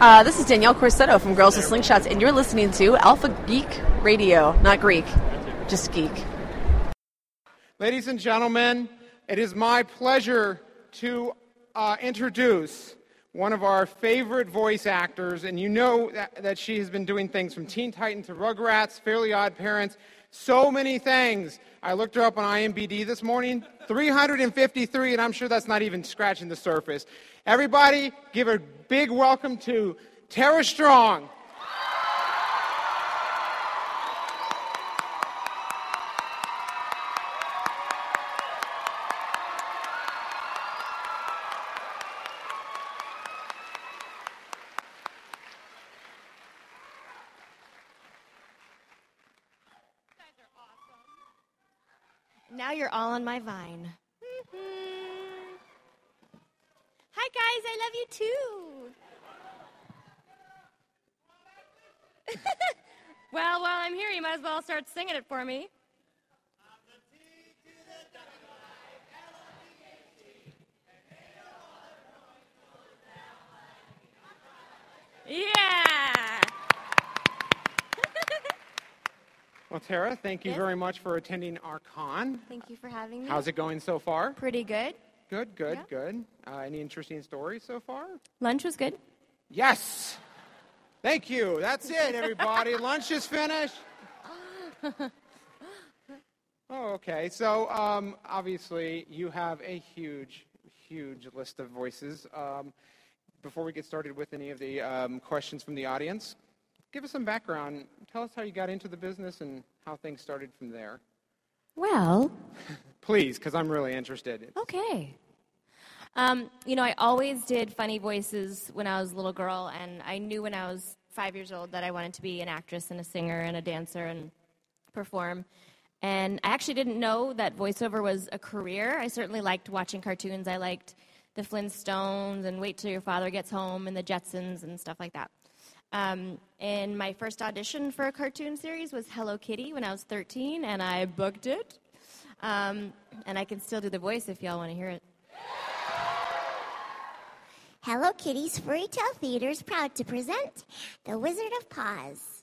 Uh, this is Danielle Corsetto from Girls with Slingshots, and you're listening to Alpha Geek Radio. Not Greek, just geek. Ladies and gentlemen, it is my pleasure to uh, introduce one of our favorite voice actors, and you know that, that she has been doing things from Teen Titan to Rugrats, Fairly Odd Parents, so many things. I looked her up on IMBD this morning, 353, and I'm sure that's not even scratching the surface. Everybody, give a big welcome to Tara Strong. Now you're all on my vine. Hi, guys. I love you too. well, while I'm here, you might as well start singing it for me. Yeah. Well, Tara, thank you Yes? very much for attending our con. Thank you for having me. How's it going so far? Pretty good. Good, good, Yeah. good. Uh, any interesting stories so far? Lunch was good. Yes! Thank you. That's it, everybody. Lunch is finished. Oh, okay. So, um, obviously, you have a huge, huge list of voices. Um, before we get started with any of the um, questions from the audience, give us some background. Tell us how you got into the business and how things started from there. Well, Please, because I'm really interested. okay. Um, you know, I always did funny voices when I was a little girl, and I knew when I was five years old that I wanted to be an actress and a singer and a dancer and perform. And I actually didn't know that voiceover was a career. I certainly liked watching cartoons. I liked the Flintstones and Wait Till Your Father Gets Home and the Jetsons and stuff like that. Um, and my first audition for a cartoon series was Hello Kitty when I was 13, and I booked it. Um, and I can still do the voice if y'all want to hear it. Hello Kitty's Fairy Tale Theater is proud to present The Wizard of Paws.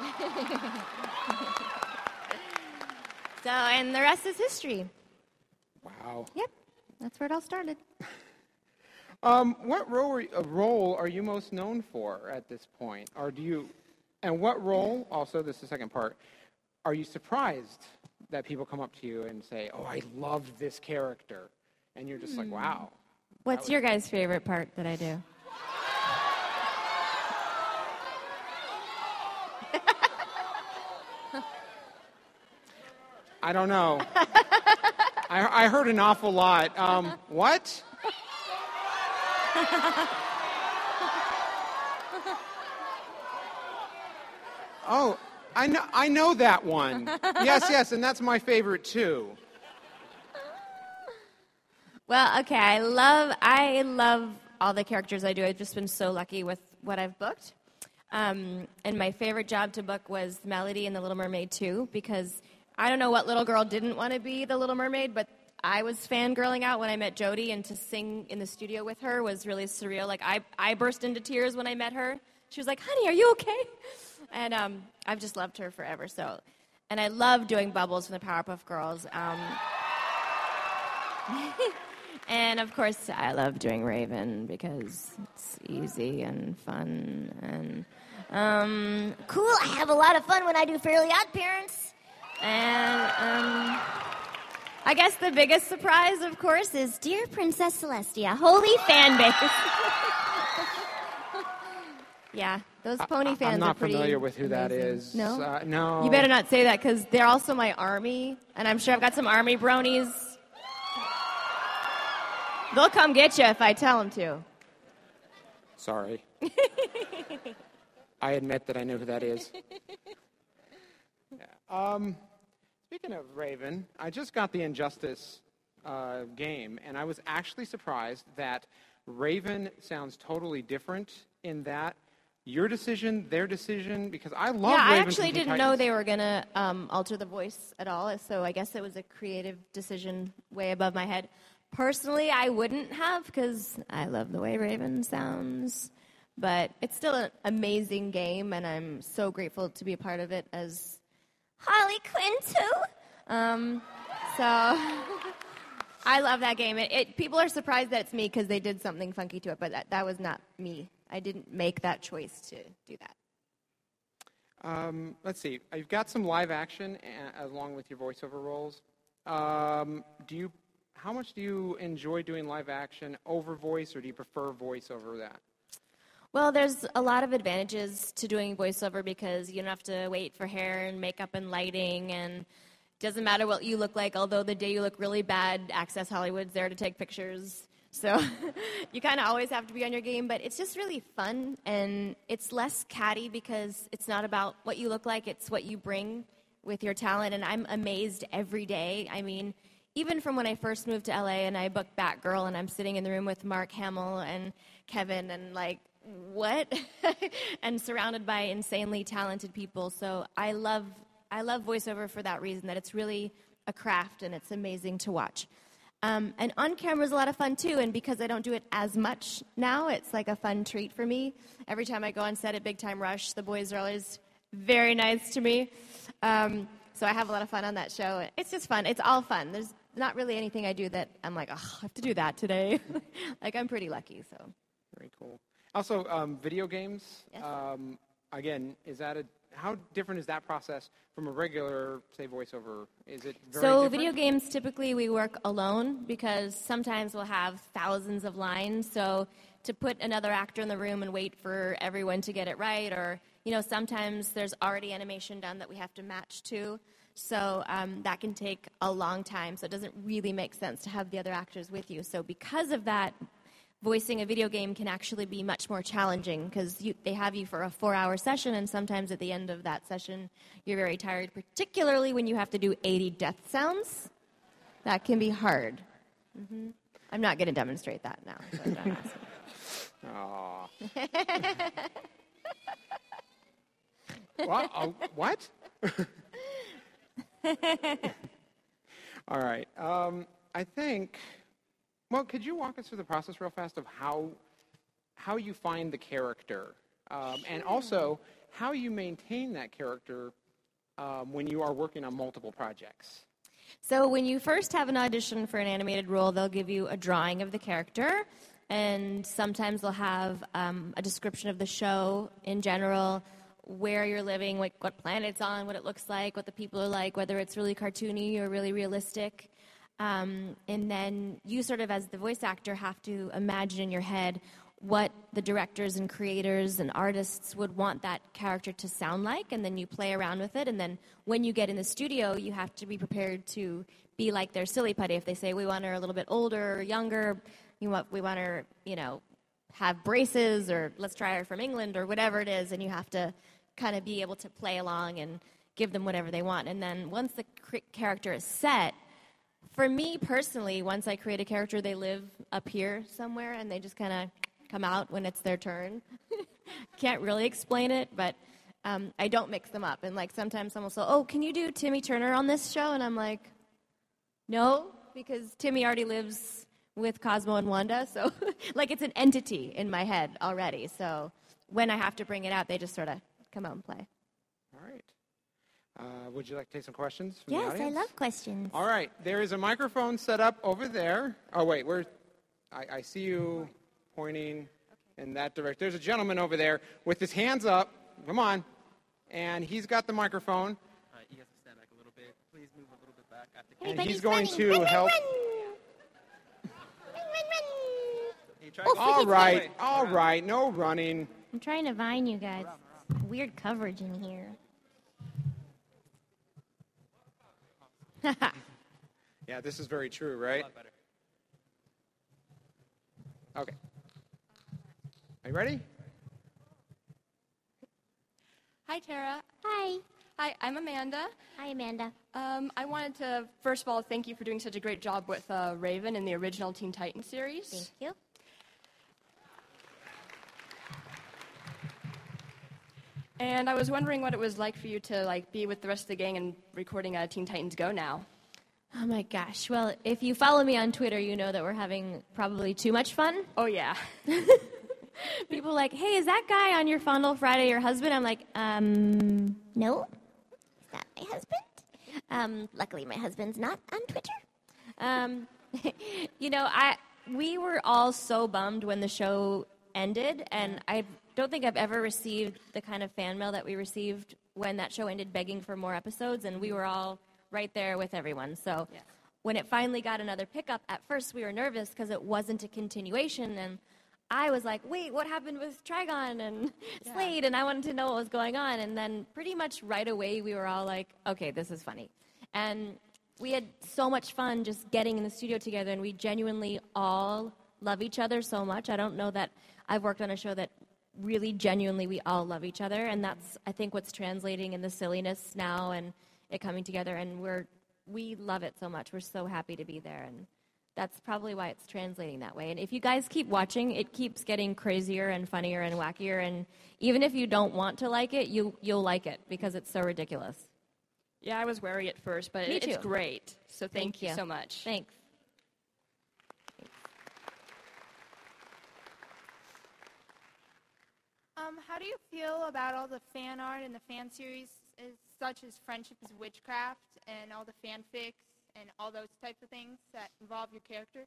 So, and the rest is history. Wow. Yep, that's where it all started. Um, what role are, uh, role are you most known for at this point? Or do you, and what role, also, this is the second part, are you surprised that people come up to you and say, oh, I love this character? And you're just like, wow. What's your guys' favorite part that I do? I don't know. I, I heard an awful lot. Um, what? oh, I know, I know that one. Yes, yes, and that's my favorite too. Well, okay, I love I love all the characters I do. I've just been so lucky with what I've booked. Um, and my favorite job to book was Melody in The Little Mermaid 2 because I don't know what little girl didn't want to be the Little Mermaid, but I was fangirling out when I met Jodi, and to sing in the studio with her was really surreal. Like I, I burst into tears when I met her. She was like, "Honey, are you okay?" And um, I've just loved her forever. So, and I love doing Bubbles from the Powerpuff Girls. Um, and of course, I love doing Raven because it's easy and fun and um, Cool, I have a lot of fun when I do Fairly Odd Parents. and um, I guess the biggest surprise, of course, is Dear Princess Celestia, holy fan base. yeah, those pony fans I'm not are pretty familiar with who that amazing. is. No, Uh, no. you better not say that because they're also my army, and I'm sure I've got some army bronies. They'll come get you if I tell them to. Sorry. I admit that I know who that is. Yeah. Um, speaking of Raven, I just got the Injustice uh, game, and I was actually surprised that Raven sounds totally different in that your decision, their decision, because I love yeah, I actually didn't know they were gonna um, alter the voice at all, so I guess it was a creative decision way above my head. Personally, I wouldn't have because I love the way Raven sounds, But it's still an amazing game, and I'm so grateful to be a part of it as Harley Quinn too. Um, so I love that game. It, it, people are surprised that it's me because they did something funky to it, but that, that was not me. I didn't make that choice to do that. Um, let's see. You've got some live action a- along with your voiceover roles. Um, do you? How much do you enjoy doing live action over voice, or do you prefer voice over that? Well, there's a lot of advantages to doing voiceover because you don't have to wait for hair and makeup and lighting, and it doesn't matter what you look like. Although the day you look really bad, Access Hollywood's there to take pictures. So you kind of always have to be on your game, but it's just really fun and it's less catty because it's not about what you look like, it's what you bring with your talent. And I'm amazed every day. I mean, even from when I first moved to LA and I booked Batgirl and I'm sitting in the room with Mark Hamill and Kevin and like, what? and surrounded by insanely talented people. So I love I love voiceover for that reason that it's really a craft and it's amazing to watch. Um, and on camera is a lot of fun too, and because I don't do it as much now, it's like a fun treat for me. Every time I go on set at Big Time Rush, the boys are always very nice to me. Um, so I have a lot of fun on that show. It's just fun. It's all fun. There's not really anything I do that I'm like, oh, I have to do that today. like I'm pretty lucky. So very cool. Also, um, video games. Yes. Um, again, is that a how different is that process from a regular, say, voiceover? Is it very so different? video games typically we work alone because sometimes we'll have thousands of lines. So to put another actor in the room and wait for everyone to get it right, or you know, sometimes there's already animation done that we have to match to. So um, that can take a long time. So it doesn't really make sense to have the other actors with you. So because of that, voicing a video game can actually be much more challenging because they have you for a four hour session, and sometimes at the end of that session, you're very tired, particularly when you have to do 80 death sounds. That can be hard. Mm-hmm. I'm not going to demonstrate that now. So what? Oh, what? All right. Um, I think well, could you walk us through the process real fast of how how you find the character, um, and also how you maintain that character um, when you are working on multiple projects? So, when you first have an audition for an animated role, they'll give you a drawing of the character, and sometimes they'll have um, a description of the show in general, where you're living, like what planet it's on, what it looks like, what the people are like, whether it's really cartoony or really realistic. Um, and then you, sort of, as the voice actor, have to imagine in your head what the directors and creators and artists would want that character to sound like, and then you play around with it. And then when you get in the studio, you have to be prepared to be like their silly putty. If they say we want her a little bit older or younger, you want, we want her, you know, have braces, or let's try her from England, or whatever it is, and you have to kind of be able to play along and give them whatever they want. And then once the character is set, for me personally, once I create a character, they live up here somewhere and they just kind of come out when it's their turn. Can't really explain it, but um, I don't mix them up. And like sometimes someone will say, "Oh, can you do Timmy Turner on this show?" And I'm like, "No, because Timmy already lives with Cosmo and Wanda, so like it's an entity in my head already. So when I have to bring it out, they just sort of come out and play." All right. Uh, would you like to take some questions from yes, the? I love questions. All right, there is a microphone set up over there. Oh wait, where? I, I see you pointing in that direction. There's a gentleman over there with his hands up. Come on, and he's got the microphone. Uh, you have to stand back a little bit. Please move a little bit back. After And he's going running. to run, run, help- Run. Run, run, run. you try Oh, to All go right, this way. all right, no running. I'm trying to vine you guys. Weird coverage in here. Yeah, this is very true, right? A lot better. Okay. Are you ready? Hi, Tara. Hi. Hi, I'm Amanda. Hi, Amanda. Um, I wanted to, first of all, thank you for doing such a great job with uh, Raven in the original Teen Titans series. Thank you. And I was wondering what it was like for you to like be with the rest of the gang and recording uh, Teen Titans Go now. Oh my gosh. Well, if you follow me on Twitter, you know that we're having probably too much fun. Oh yeah. People like, hey, is that guy on your Fondle Friday your husband? I'm like, um, No, is that my husband? Um, luckily, my husband's not on Twitter. Um, you know, I we were all so bummed when the show ended, and I don't think I've ever received the kind of fan mail that we received when that show ended, begging for more episodes, and we were all right there with everyone. So when it finally got another pickup, at first we were nervous because it wasn't a continuation, and I was like, wait, what happened with Trigon and Slade? And I wanted to know what was going on. And then pretty much right away, we were all like, okay, this is funny. And we had so much fun just getting in the studio together, and we genuinely all love each other so much. I don't know that I've worked on a show that really genuinely we all love each other, and that's I think what's translating in the silliness now and it coming together. And we're we love it so much. We're so happy to be there, and that's probably why it's translating that way. And if you guys keep watching, it keeps getting crazier and funnier and wackier. And even if you don't want to like it, you you'll like it because it's so ridiculous. Yeah, I was wary at first, but it- it's great. So thank, Thank you you. so much. Thanks. Um, how do you feel about all the fan art and the fan series, is, such as Friendship is Witchcraft and all the fanfics and all those types of things that involve your character?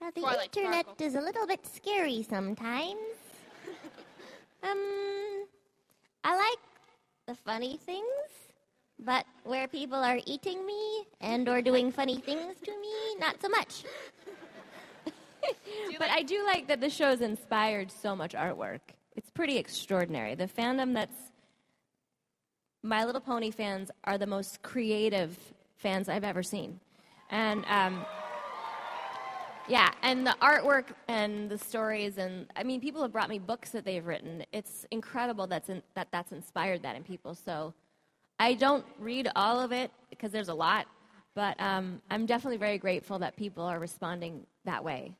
Well, the Twilight internet Sparkle. is a little bit scary sometimes. um, I like the funny things, but where people are eating me and or doing funny things to me, not so much. But I do like that the show's inspired so much artwork. It's pretty extraordinary. The fandom that's My Little Pony fans are the most creative fans I've ever seen. And um, yeah, and the artwork and the stories and I mean, people have brought me books that they've written. It's incredible that's in, that that's inspired that in people. So I don't read all of it because there's a lot, but um, I'm definitely very grateful that people are responding that way.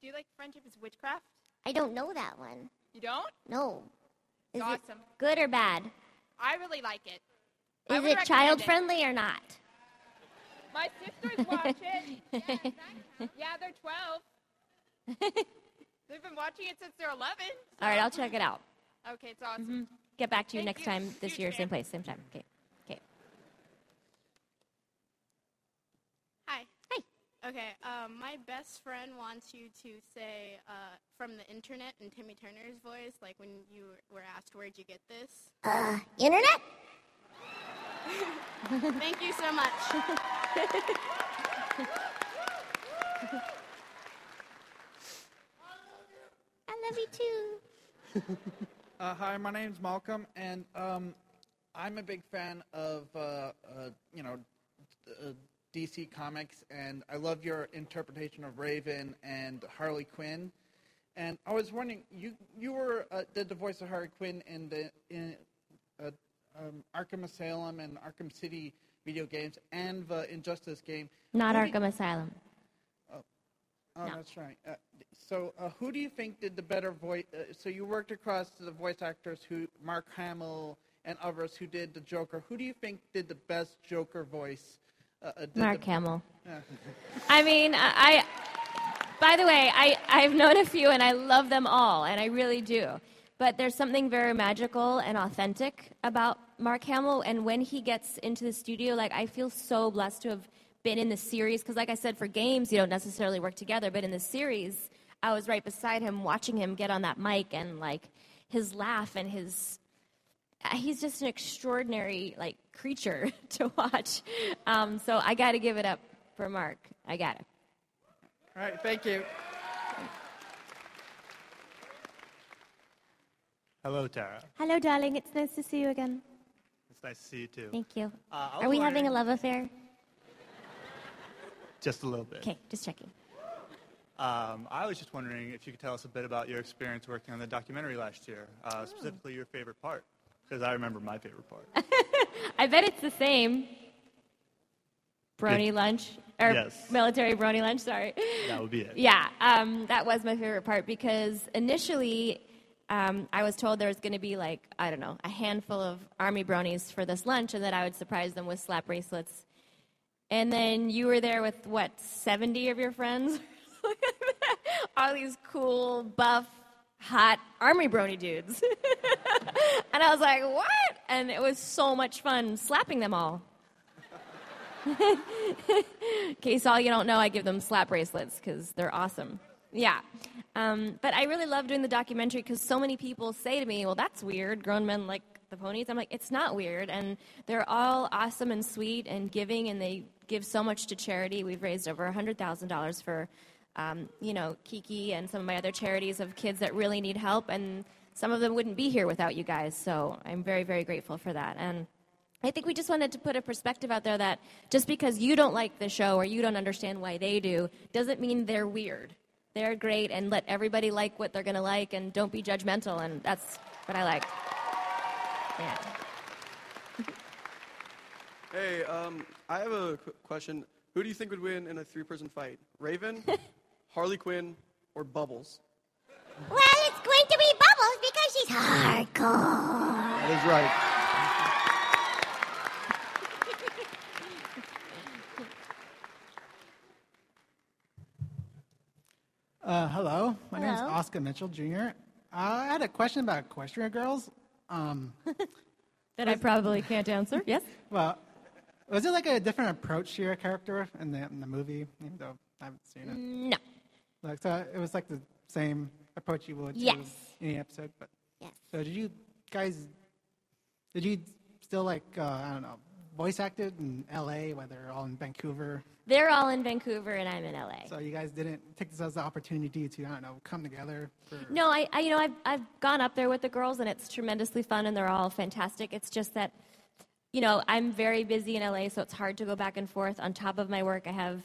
Do you like Friendship is Witchcraft? I don't know that one. You don't? No. Is it awesome. good or bad? I really like it. Is it child it. friendly or not? My sisters watch it. Yeah, exactly. yeah, they're 12. They've been watching it since they're 11. All right, I'll check it out. Okay, it's awesome. Mm-hmm. Get back to you Thank next you. time this Huge year, fan. same place, same time. Okay. Okay. Hi. Hi. Okay, um, my best friend wants you to say uh, from the internet in Timmy Turner's voice, like when you were asked, Where'd you get this? Uh, internet? Thank you so much. I love you too. Uh, hi, my name's Malcolm, and um, I'm a big fan of uh, uh, you know uh, DC comics, and I love your interpretation of Raven and Harley Quinn. And I was wondering, you you were uh, did the voice of Harley Quinn in the in uh, um, Arkham Asylum and Arkham City video games and the Injustice game. Not Who Arkham Asylum. Oh, that's right. Uh, so, uh, who do you think did the better voice? Uh, so, you worked across the voice actors who, Mark Hamill and others who did the Joker. Who do you think did the best Joker voice? Uh, Mark Hamill. Yeah. I mean, I. By the way, I, I've known a few and I love them all, and I really do. But there's something very magical and authentic about Mark Hamill, and when he gets into the studio, like I feel so blessed to have been in the series because, like I said, for games you don't necessarily work together, but in the series, I was right beside him, watching him get on that mic, and like his laugh and his he's just an extraordinary like creature to watch. Um, so I got to give it up for Mark. I got it. All right, thank you. Hello, Tara. Hello, darling. It's nice to see you again. It's nice to see you too. Thank you. Uh, Are we having a love affair? Just a little bit. Okay, just checking. Um, I was just wondering if you could tell us a bit about your experience working on the documentary last year, uh, specifically your favorite part, because I remember my favorite part. I bet it's the same. Brony Yeah. lunch or Yes. military brony lunch. Sorry. That would be it. Yeah, um, that was my favorite part because initially um, I was told there was going to be like I don't know a handful of army bronies for this lunch, and that I would surprise them with slap bracelets. And then you were there with what seventy of your friends, all these cool buff hot army brony dudes. and I was like, what? And it was so much fun slapping them all. In case all you don't know, I give them slap bracelets because they're awesome. Yeah. Um, but I really love doing the documentary because so many people say to me, well, that's weird. Grown men like the ponies. I'm like, it's not weird. And they're all awesome and sweet and giving, and they give so much to charity. We've raised over $100,000 for, um, you know, Kiki and some of my other charities of kids that really need help. And some of them wouldn't be here without you guys. So I'm very, very grateful for that. And I think we just wanted to put a perspective out there that just because you don't like the show or you don't understand why they do doesn't mean they're weird. They're great and let everybody like what they're going to like and don't be judgmental. And that's what I like. Yeah. Hey, um, I have a qu- question. Who do you think would win in a three-person fight? Raven, Harley Quinn, or Bubbles? Well, it's going to be Bubbles because she's hardcore. That is right. Uh, hello, my name is Oscar Mitchell Jr. Uh, I had a question about Equestria Girls. Um, That I probably can't answer. Yes? well, was it like a different approach to your character in the in the movie? Even though I haven't seen it. No. Like so, it was like the same approach you would Yes. to any episode. But Yes. so did you guys? Did you still like uh, I don't know voice acted in L.A. Whether all in Vancouver? They're all in Vancouver and I'm in LA. So you guys didn't take this as an opportunity to I don't know come together for No, I, I you know I've I've gone up there with the girls and it's tremendously fun and they're all fantastic. It's just that you know I'm very busy in LA, so it's hard to go back and forth. On top of my work, I have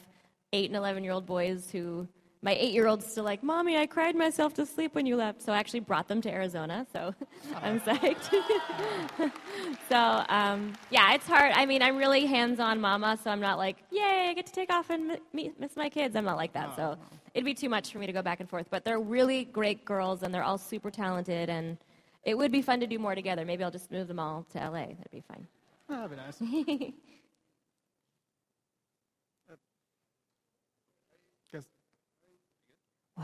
eight and eleven year old boys who my eight year old's still like, Mommy, I cried myself to sleep when you left. So I actually brought them to Arizona. So I'm psyched. so um, yeah, it's hard. I mean, I'm really hands on mama, so I'm not like, yay, I get to take off and meet, miss my kids. I'm not like that. So it'd be too much for me to go back and forth. But they're really great girls, and they're all super talented, and it would be fun to do more together. Maybe I'll just move them all to LA. That'd be fun. Oh, that'd be nice.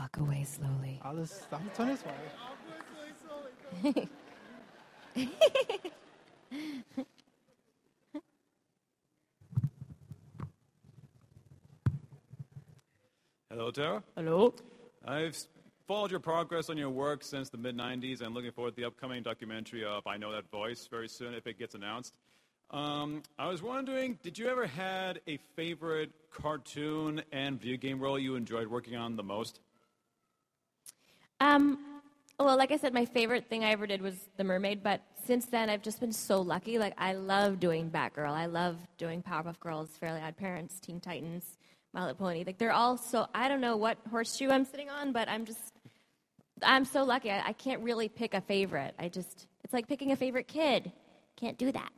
Guess Walk away slowly. I'll just I'll turn this way. Hello, Tara. Hello. I've followed your progress on your work since the mid 90s and looking forward to the upcoming documentary of I Know That Voice very soon if it gets announced. Um, I was wondering, did you ever had a favorite cartoon and video game role you enjoyed working on the most? Um, well, like I said, my favorite thing I ever did was The Mermaid, but since then I've just been so lucky. Like, I love doing Batgirl. I love doing Powerpuff Girls, Fairly Odd Parents, Teen Titans, My Little Pony. Like, they're all so, I don't know what horseshoe I'm sitting on, but I'm just, I'm so lucky. I, I can't really pick a favorite. I just, it's like picking a favorite kid. Can't do that.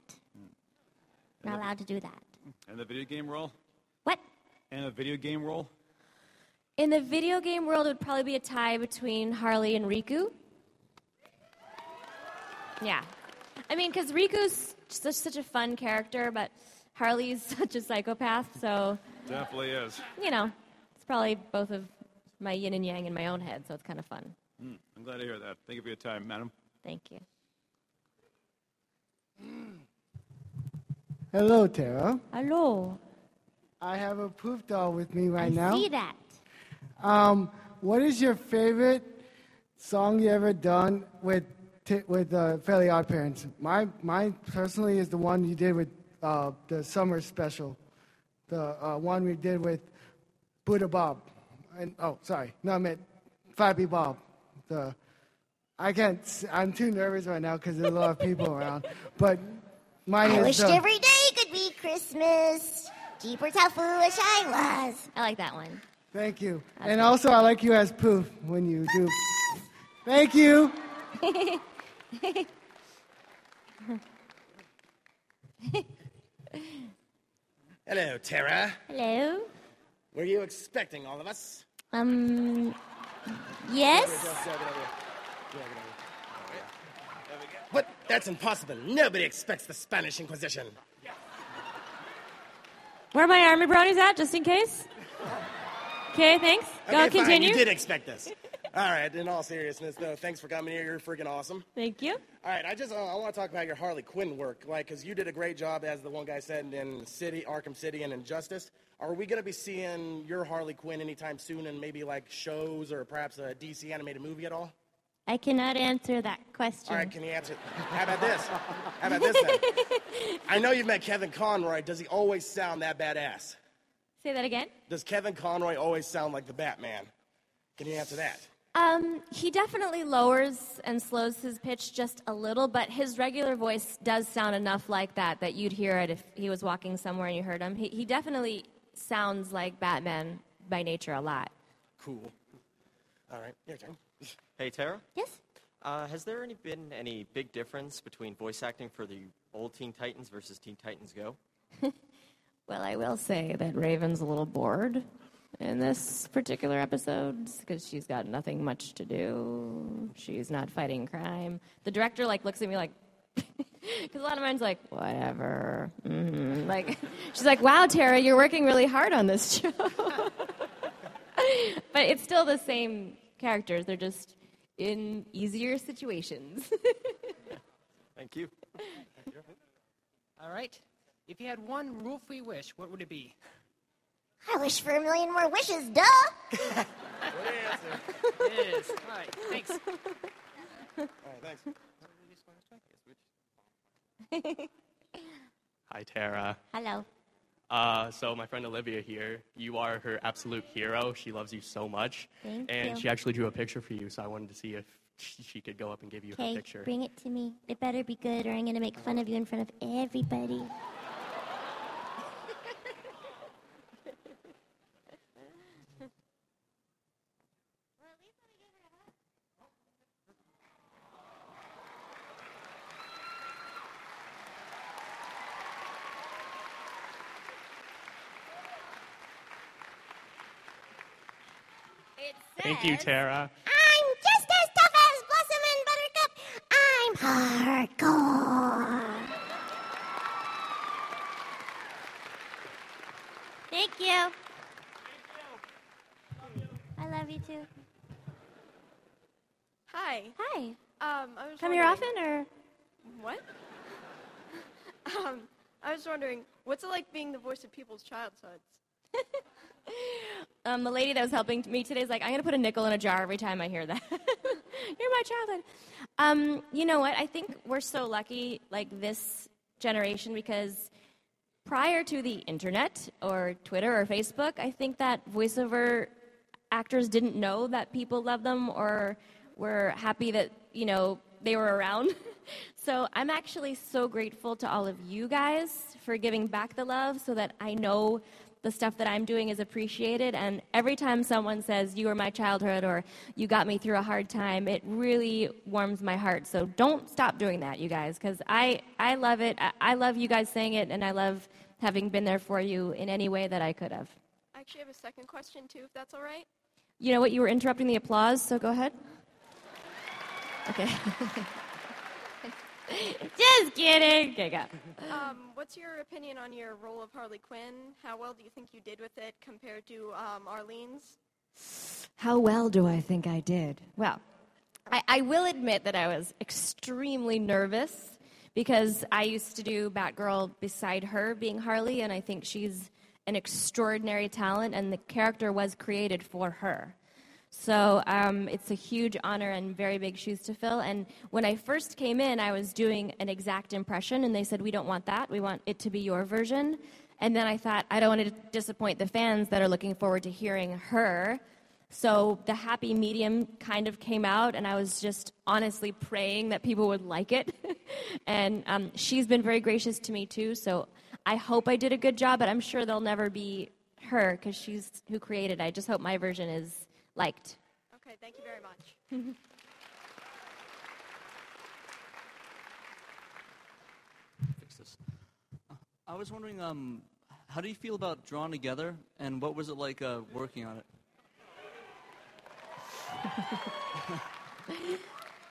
Not allowed to do that. And the video game role? What? And a video game role? In the video game world, it would probably be a tie between Harley and Rikku. Yeah. I mean, because Rikku's such, such a fun character, but Harley's such a psychopath, so, Definitely is. you know, it's probably both of my yin and yang in my own head, so it's kind of fun. Hmm, I'm glad to hear that. Thank you for your time, madam. Thank you. Hello, Tara. Hello. I have a poof doll with me right I now. see that. Um, what is your favorite song you ever done with t- with uh, Fairly Odd Parents? My mine personally is the one you did with uh, the summer special, the uh, one we did with Buddha Bob. And oh, sorry, no, I meant Flappy Bob. The I can't. I'm too nervous right now because there's a lot of people around. But mine I is wished the- every day could be Christmas. Jeepers, how foolish I was. I like that one. Thank you. And also, I like you as poof when you do. Thank you. Hello, Tara. Hello. Were you expecting all of us? Um. Yes. But that's impossible. Nobody expects the Spanish Inquisition. Where are my army bronies at, just in case? Okay, thanks. Go okay, fine. continue. You did expect this. All right, in all seriousness, though, thanks for coming here. You're freaking awesome. Thank you. All right, I just uh, I want to talk about your Harley Quinn work, like, because you did a great job, as the one guy said, in City, Arkham City, and Injustice. Are we going to be seeing your Harley Quinn anytime soon, in maybe like shows or perhaps a DC animated movie at all? I cannot answer that question. All right, can you answer? How about this? How about this then? I know you've met Kevin Conroy. Does he always sound that badass? Say that again. Does Kevin Conroy always sound like the Batman? Can you answer that? Um, he definitely lowers and slows his pitch just a little, but his regular voice does sound enough like that that you'd hear it if he was walking somewhere and you heard him. He, he definitely sounds like Batman by nature a lot. Cool. All right, your turn. Hey, Tara? Yes? Uh, has there any been any big difference between voice acting for the old Teen Titans versus Teen Titans Go? Well, I will say that Raven's a little bored in this particular episode because she's got nothing much to do. She's not fighting crime. The director like looks at me like, because a lot of mine's like, whatever. hmm Like, she's like, wow, Tara, you're working really hard on this show. but it's still the same characters. They're just in easier situations. Thank you. All right. If you had one rule-free wish, what would it be? I wish for a million more wishes, duh! it is. All right. Thanks. All right, thanks. Hi, Tara. Hello. Uh, so my friend Olivia here, you are her absolute hero. She loves you so much, Thank and you. she actually drew a picture for you. So I wanted to see if she she could go up and give you her Okay, picture. bring it to me. It better be good, or I'm gonna make fun of you in front of everybody. Thank you, Tara. I'm just as tough as Blossom and Buttercup. I'm hardcore. Thank you. Thank you. I love you too. Hi. Hi. Um, I was Come here often, or What? um, I was wondering, what's it like being the voice of people's childhoods? um, the lady that was helping me today is like, I'm going to put a nickel in a jar every time I hear that. You're my childhood. Um, you know what? I think we're so lucky, like this generation, because prior to the internet or Twitter or Facebook, I think that voiceover actors didn't know that people loved them or were happy that, you know, they were around. so I'm actually so grateful to all of you guys for giving back the love so that I know the stuff that I'm doing is appreciated. And every time someone says, You were my childhood or you got me through a hard time, it really warms my heart. So don't stop doing that, you guys, because I, I love it. I, I love you guys saying it, and I love having been there for you in any way that I could have. I actually have a second question, too, if that's all right. You know what? You were interrupting the applause, so go ahead. Okay. Just kidding. Okay, go. Um, what's your opinion on your role of Harley Quinn? How well do you think you did with it compared to um, Arleen's? How well do I think I did? Well, I, I will admit that I was extremely nervous because I used to do Batgirl beside her being Harley, and I think she's an extraordinary talent, and the character was created for her. So um, it's a huge honor and very big shoes to fill. And when I first came in, I was doing an exact impression, and they said, We don't want that. We want it to be your version. And then I thought, I don't want to disappoint the fans that are looking forward to hearing her. So the happy medium kind of came out, and I was just honestly praying that people would like it. and um, she's been very gracious to me, too. So I hope I did a good job, but I'm sure there'll never be her because she's who created. I just hope my version is liked. Okay, thank you very much. fix this. Uh, I was wondering, um, how do you feel about Drawn Together, and what was it like uh, working on it?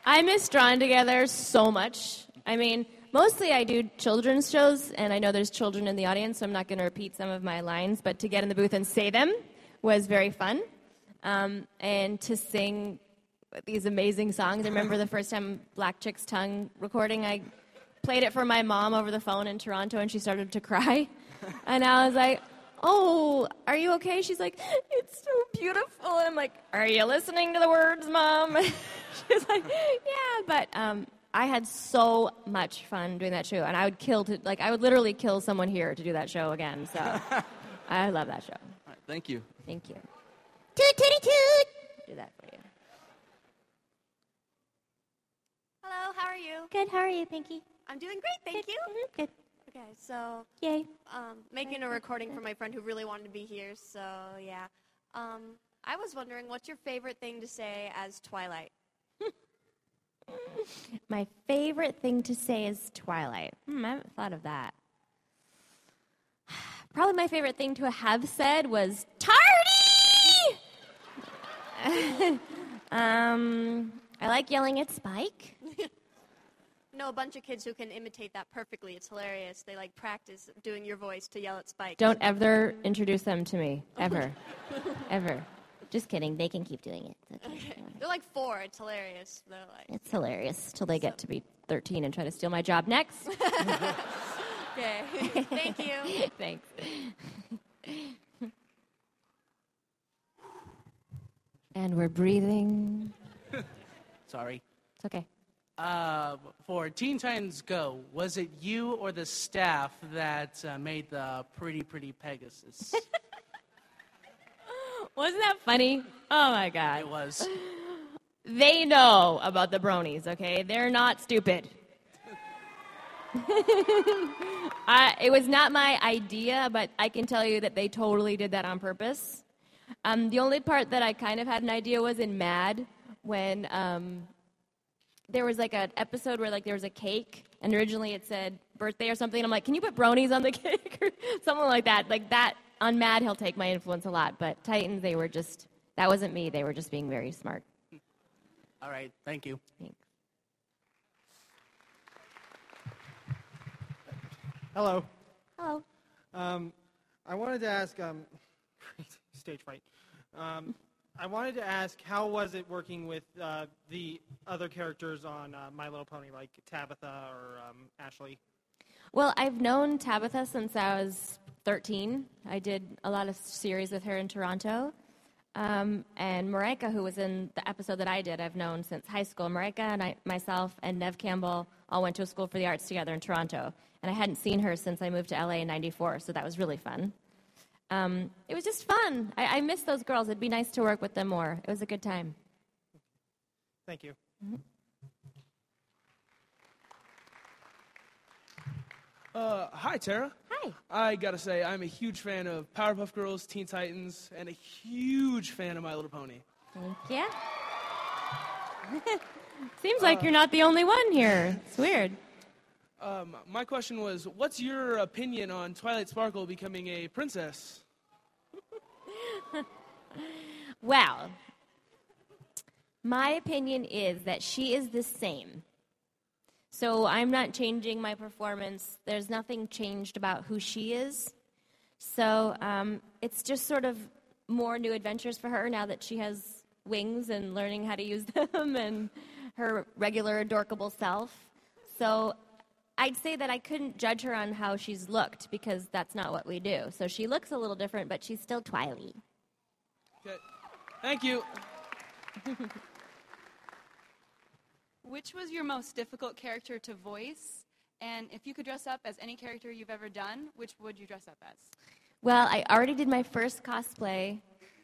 I miss Drawn Together so much. I mean, mostly I do children's shows, and I know there's children in the audience, so I'm not going to repeat some of my lines, but to get in the booth and say them was very fun. Um, and to sing these amazing songs. I remember the first time Black Chick's Tongue recording, I played it for my mom over the phone in Toronto, and she started to cry. And I was like, "Oh, are you okay?" She's like, "It's so beautiful." And I'm like, "Are you listening to the words, mom?" She's like, "Yeah," but um, I had so much fun doing that show, and I would kill to like I would literally kill someone here to do that show again. So I love that show. Right, thank you. Thank you. Toot tooty toot. Do that for you. Hello, how are you? Good. How are you, Pinky? I'm doing great, thank you. Good. Okay, so Yay. um, making a recording for my friend who really wanted to be here. So yeah, um, I was wondering, what's your favorite thing to say as Twilight? My favorite thing to say is Twilight. Hmm, I haven't thought of that. Probably my favorite thing to have said was tardy. um, I like yelling at Spike. know a bunch of kids who can imitate that perfectly. It's hilarious. They like practice doing your voice to yell at Spike. Don't ever introduce them to me, ever, ever. Just kidding. They can keep doing it. It's okay. Okay. They're like four. It's hilarious. They're like. It's hilarious till they get to be 13 and try to steal my job next. Okay. Thank you. Thanks. And we're breathing. Sorry. It's okay. Uh, for Teen Titans Go, was it you or the staff that uh, made the pretty, pretty Pegasus? Wasn't that funny? Oh my god. It was. They know about the bronies, okay? They're not stupid. I, it was not my idea, but I can tell you that they totally did that on purpose. Um, the only part that I kind of had an idea was in Mad when um, there was like an episode where like there was a cake, and originally it said birthday or something. And I'm like, can you put bronies on the cake or something like that? Like that on Mad, he'll take my influence a lot. But Titans, they were just that wasn't me. They were just being very smart. All right. Thank you. Thanks. Hello. Hello. Um, I wanted to ask, um, stage fright. Um, I wanted to ask, how was it working with uh, the other characters on uh, My Little Pony, like Tabitha or um, Ashleigh? Well, I've known Tabitha since I was 13. I did a lot of series with her in Toronto. Um, and Marika, who was in the episode that I did, I've known since high school. Marika and I, myself and Neve Campbell all went to a school for the arts together in Toronto. And I hadn't seen her since I moved to LA in 94, so that was really fun. Um, it was just fun. I, I miss those girls. It'd be nice to work with them more. It was a good time. Thank you. Uh, hi, Tara. Hi. I gotta say, I'm a huge fan of Powerpuff Girls, Teen Titans, and a huge fan of My Little Pony. Thank you. Seems like you're not the only one here. It's weird. Um, my question was, what's your opinion on Twilight Sparkle becoming a princess? Well, my opinion is that she is the same. So I'm not changing my performance. There's nothing changed about who she is. So um, it's just sort of more new adventures for her now that she has wings and learning how to use them and her regular adorable self. So I'd say that I couldn't judge her on how she's looked because that's not what we do. So she looks a little different, but she's still Twilight. Okay. Thank you. Which was your most difficult character to voice? And if you could dress up as any character you've ever done, which would you dress up as? Well, I already did my first cosplay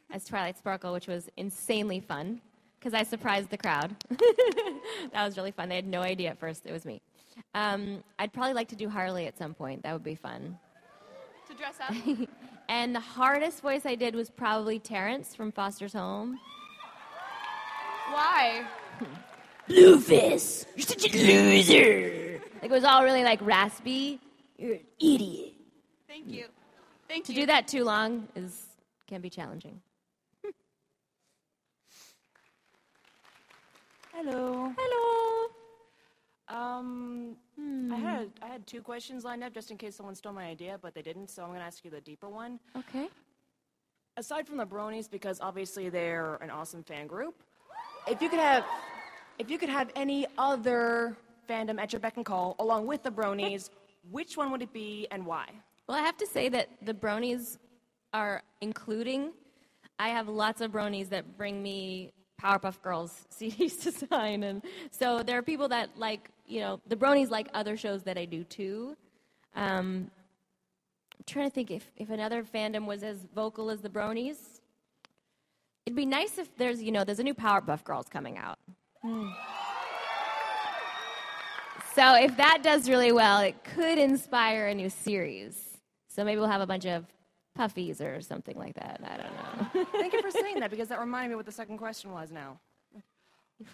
as Twilight Sparkle, which was insanely fun because I surprised the crowd. that was really fun. They had no idea at first it was me. Um, I'd probably like to do Harley at some point. That would be fun. To dress up? and the hardest voice I did was probably Terrence from Foster's Home. Why? Blueface, you're such a loser. Like it was all really like raspy. You're an idiot. Thank you. Thank to you. do that too long is can be challenging. Hello. Hello. Um, I Hmm. had I had two questions lined up just in case someone stole my idea, but they didn't. So I'm gonna ask you the deeper one. Okay. Aside from the Bronies, because obviously they're an awesome fan group, if you could have, if you could have any other fandom at your beck and call along with the Bronies, which one would it be and why? Well, I have to say that the bronies are including. I have lots of bronies that bring me Powerpuff Girls CDs to sign, and so there are people that like you know the bronies like other shows that I do too. Um, I'm trying to think if if another fandom was as vocal as the bronies. It'd be nice if there's you know there's a new Powerpuff Girls coming out. So if that does really well, it could inspire a new series. So maybe we'll have a bunch of puffies or something like that. I don't know. Thank you for saying that because that reminded me what the second question was now.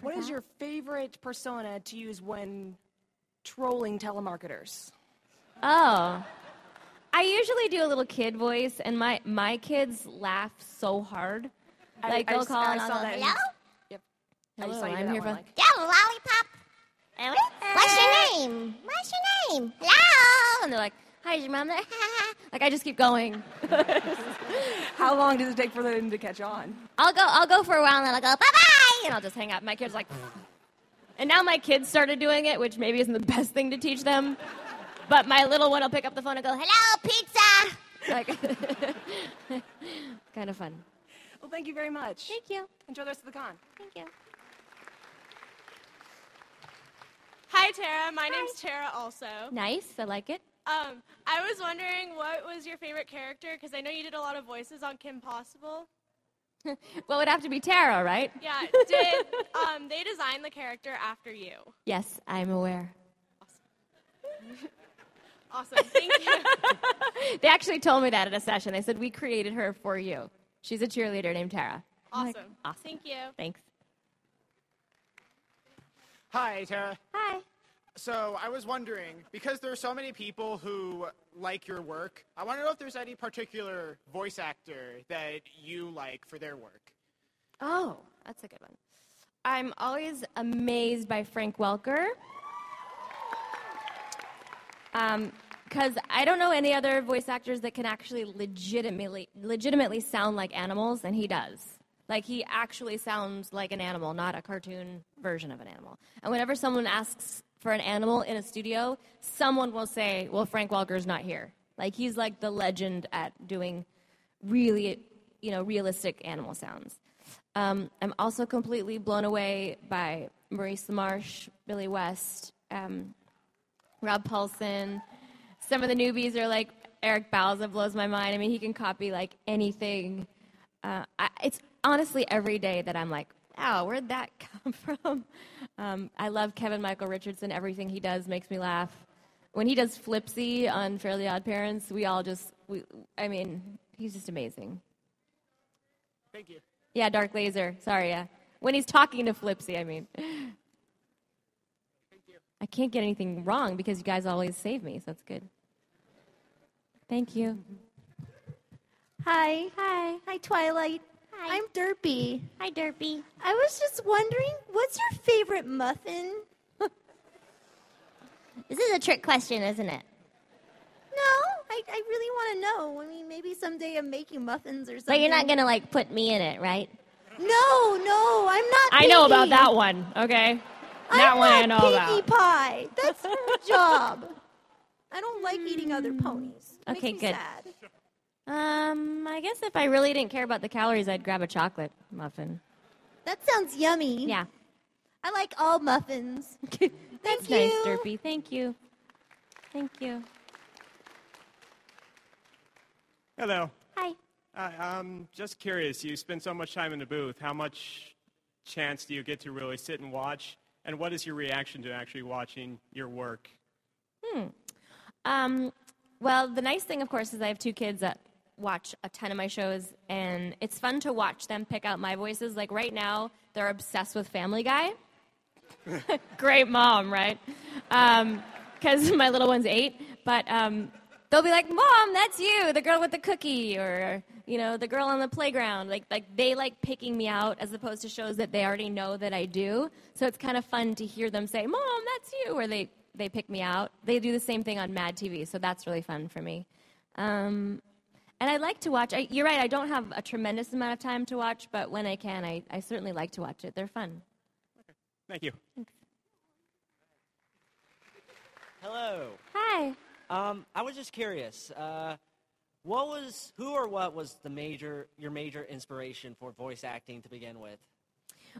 What is your favorite persona to use when trolling telemarketers? Oh. I usually do a little kid voice, and my, my kids laugh so hard. I- Like, I they'll s- call I and I'll saw go, that in- hello? Yep. I Hello, saw you do I'm that here one, for- like- Yeah, lollipop. What's your name? What's your name? Hello. And they're like, hi, is your mom there? like, I just keep going. How long does it take for them to catch on? I'll go, I'll go for a while, and then I'll go, bye-bye, and I'll just hang up. My kid's like, and now my kids started doing it, which maybe isn't the best thing to teach them. But my little one will pick up the phone and go, hello, pizza. Like, kind of fun. Well, thank you very much. Thank you. Enjoy the rest of the con. Thank you. Hi, Tara. My name's Tara also. Nice, I like it. Um, I was wondering what was your favorite character because I know you did a lot of voices on Kim Possible. Well, it would have to be Tara, right? Yeah, did um, they design the character after you? Yes, I'm aware. Awesome. awesome. Thank you. They actually told me that at a session. They said, we created her for you. She's a cheerleader named Tara. Awesome. like, awesome. Thank you. Thanks. Hi, Tara. Hi. So I was wondering, because there are so many people who like your work, I want to know if there's any particular voice actor that you like for their work. Oh, that's a good one. I'm always amazed by Frank Welker. Um, because I don't know any other voice actors that can actually legitimately, legitimately sound like animals, and he does. Like he actually sounds like an animal, not a cartoon version of an animal. And whenever someone asks for an animal in a studio, someone will say, "Well, Frank Welker's not here." Like he's like the legend at doing really, you know, realistic animal sounds. Um, I'm also completely blown away by Maurice LaMarche, Billy West, um, Rob Paulsen. Some of the newbies are like Eric Bauza blows my mind. I mean, he can copy like anything. Uh, I, it's honestly every day that I'm like, wow, where'd that come from? Um, I love Kevin Michael Richardson. Everything he does makes me laugh. When he does Flipsy on Fairly Odd Parents, we all just, we, I mean, he's just amazing. Thank you. Yeah, Dark Laser. Sorry, yeah. When he's talking to Flipsy, I mean. Thank you. I can't get anything wrong because you guys always save me, so that's good. Thank you. Hi. Hi. Hi, Twilight. Hi. I'm Derpy. Hi, Derpy. I was just wondering, what's your favorite muffin? This is a trick question, isn't it? No, I, I really want to know. I mean, maybe someday I'm making muffins or something. But you're not gonna like put me in it, right? No, no, I'm not. I know about that one, okay? I'm that one I know Pinkie about. Pie. That's her job. I don't like eating other ponies. It Okay, good. sad. Um, I guess if I really didn't care about the calories, I'd grab a chocolate muffin. That sounds yummy. Yeah. I like all muffins. That's Thank nice. Derpy. Thank you. Thank you. Hello. Hi. Hi. Um, just curious. You spend so much time in the booth. How much chance do you get to really sit and watch? And what is your reaction to actually watching your work? Hmm. Um, well, the nice thing, of course, is I have two kids that watch a ton of my shows, and it's fun to watch them pick out my voices. Like right now, they're obsessed with Family Guy. Great mom, right? Because my little one's eight, but um, they'll be like, "Mom, that's you, the girl with the cookie," or you know, the girl on the playground. Like, like they like picking me out as opposed to shows that they already know that I do. So it's kind of fun to hear them say, "Mom, that's you," or they they pick me out. They do the same thing on Mad TV, so that's really fun for me. Um, and I like to watch. I, you're right. I don't have a tremendous amount of time to watch, but when I can, I, I certainly like to watch it. They're fun. Okay. Thank you. Hello. Hi. Um, I was just curious. Uh, what was who or what was the major your major inspiration for voice acting to begin with?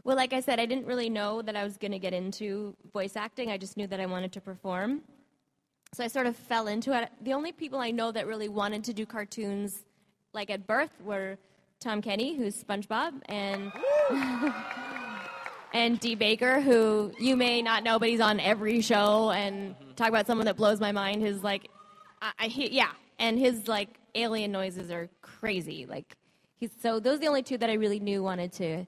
Well, like I said, I didn't really know that I was going to get into voice acting. I just knew that I wanted to perform. So I sort of fell into it. The only people I know that really wanted to do cartoons, like at birth, were Tom Kenny, who's SpongeBob, and and Dee Baker, who you may not know, but he's on every show. And talk about someone that blows my mind. His like, I, I he, yeah, and his like alien noises are crazy. Like he's so those are the only two that I really knew wanted to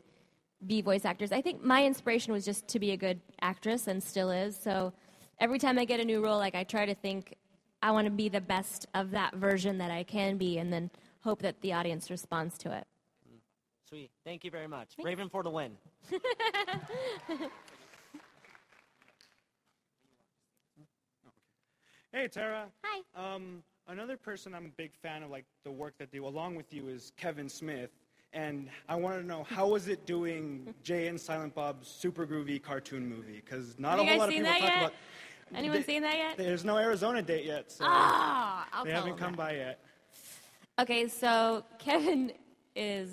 be voice actors. I think my inspiration was just to be a good actress and still is. So every time I get a new role, like I try to think I want to be the best of that version that I can be and then hope that the audience responds to it. Sweet. Thank you very much. Raven for the win. Hey, Tara. Hi. Um, another person I'm a big fan of, like the work that they do along with you, is Kevin Smith. And I want to know how was it doing Jay and Silent Bob's super groovy cartoon movie? Because not Have a whole lot of people talk yet? about. Anyone They- seen that yet? There's no Arizona date yet, so Ah, I'll they haven't come by yet. Okay, so Kevin is,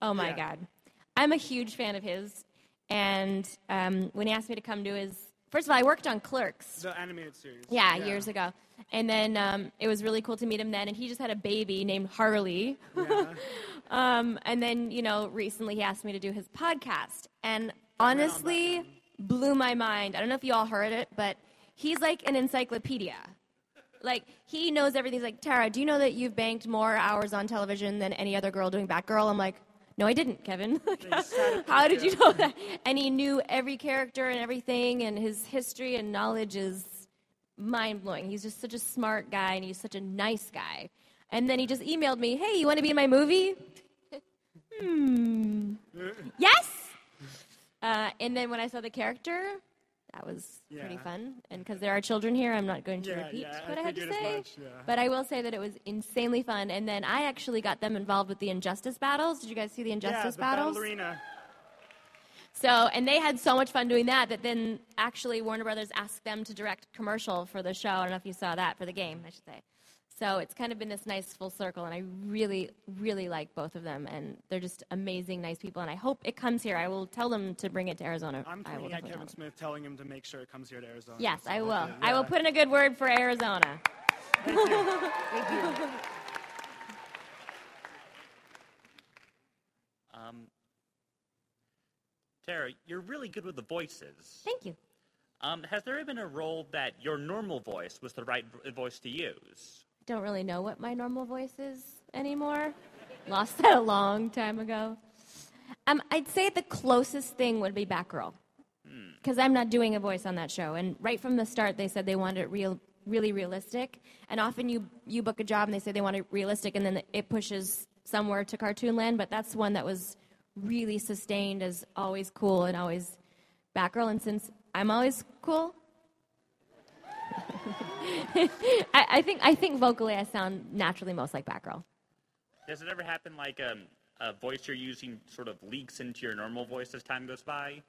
oh my Yeah. God. I'm a huge fan of his. And um, when he asked me to come do his, first of all, I worked on Clerks. The animated series. Yeah, years ago. And then um, it was really cool to meet him then. And he just had a baby named Harley. um, and then, you know, recently he asked me to do his podcast. And honestly, blew my mind. I don't know if you all heard it, but he's like an encyclopedia. Like, he knows everything. He's like, Tara, do you know that you've banked more hours on television than any other girl doing Batgirl? I'm like, no, I didn't, Kevin. How did you know that? And he knew every character and everything, and his history and knowledge is mind blowing. He's just such a smart guy, and he's such a nice guy. And then he just emailed me, "Hey, you want to be in my movie?" hmm. Yes. Uh, and then when I saw the character, that was pretty fun. And because there are children here, I'm not going to Yeah, repeat yeah, what I had to say. much, yeah. But I will say that it was insanely fun. And then I actually got them involved with the Injustice battles. Did you guys see the Injustice yeah, the battles? ballerina. So, and they had so much fun doing that that then actually Warner Brothers asked them to direct commercial for the show. I don't know if you saw that for the game, I should say. So it's kind of been this nice full circle, and I really, really like both of them, and they're just amazing, nice people. And I hope it comes here. I will tell them to bring it to Arizona. I'm I will tweeting at Kevin them. Smith, telling him to make sure it comes here to Arizona. Yes, I will. Okay, I will put in a good word for Arizona. Thank you. Thank you. Um, Tara, you're really good with the voices. Thank you. Um, has there ever been a role that your normal voice was the right voice to use? Don't really know what my normal voice is anymore. Lost that a long time ago. Um, I'd say the closest thing would be Batgirl. Because I'm not doing a voice on that show. And right from the start, they said they wanted it real, really realistic. And often you, you book a job and they say they want it realistic, and then it pushes somewhere to cartoon land. But that's one that was really sustained as always cool and always Batgirl. And since I'm always cool, I, I think I think vocally I sound naturally most like Batgirl. Does it ever happen like um, a voice you're using sort of leaks into your normal voice as time goes by?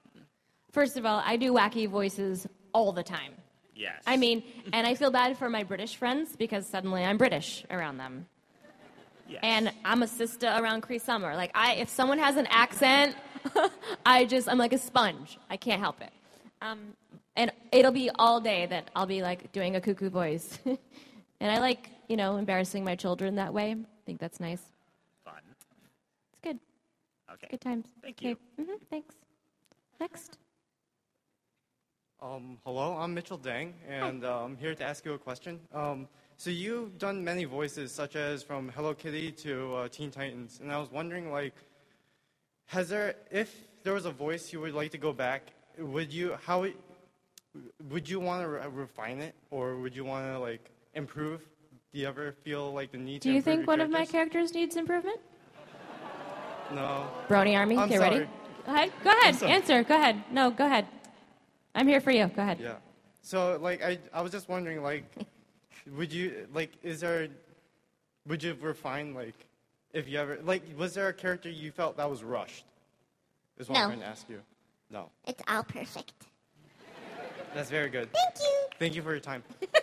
First of all, I do wacky voices all the time. Yes. I mean, and I feel bad for my British friends because suddenly I'm British around them. Yes. And I'm a sister around Cree Summer. Like I, if someone has an accent, I just I'm like a sponge. I can't help it. Um, and it'll be all day that I'll be like doing a cuckoo voice. and I like you know embarrassing my children that way. I think that's nice. Fun. It's good. Okay. Good times. Thank Okay. you. hmm Thanks. Next. Um, hello, I'm Mitchell Dang, and I'm here to ask you a question. Um, so you've done many voices, such as from Hello Kitty to uh, Teen Titans, and I was wondering, like, has there, if there was a voice you would like to go back, would you, how, it- would you want to re- refine it, or would you want to like improve? Do you ever feel like the need to Do you think your one of my characters? characters needs improvement? No. Brony Army, I'm get sorry. ready. Go ahead. Go ahead. Answer. Go ahead. No, go ahead. I'm here for you. Go ahead. Yeah. So like I I was just wondering like would you like is there would you refine like if you ever like was there a character you felt that was rushed? Is what No. I'm trying to ask you. No. It's all perfect. That's very good. Thank you. Thank you for your time.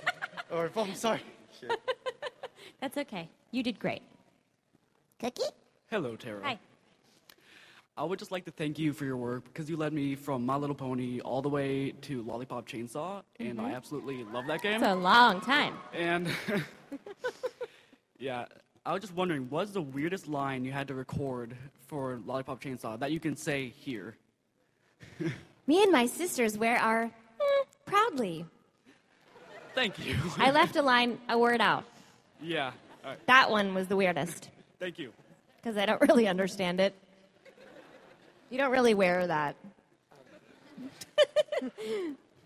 or, oh, I'm sorry. Shit. That's okay. You did great. Cookie? Hello, Tara. Hi. I would just like to thank you for your work because you led me from My Little Pony all the way to Lollipop Chainsaw, and I Mhm. absolutely love that game. It's a long time. And yeah, I was just wondering, what's the weirdest line you had to record for Lollipop Chainsaw that you can say here? Me and my sisters wear our proudly. Thank you. I left a line, a word out. Yeah. All right. That one was the weirdest Thank you. because I don't really understand it. You don't really wear that.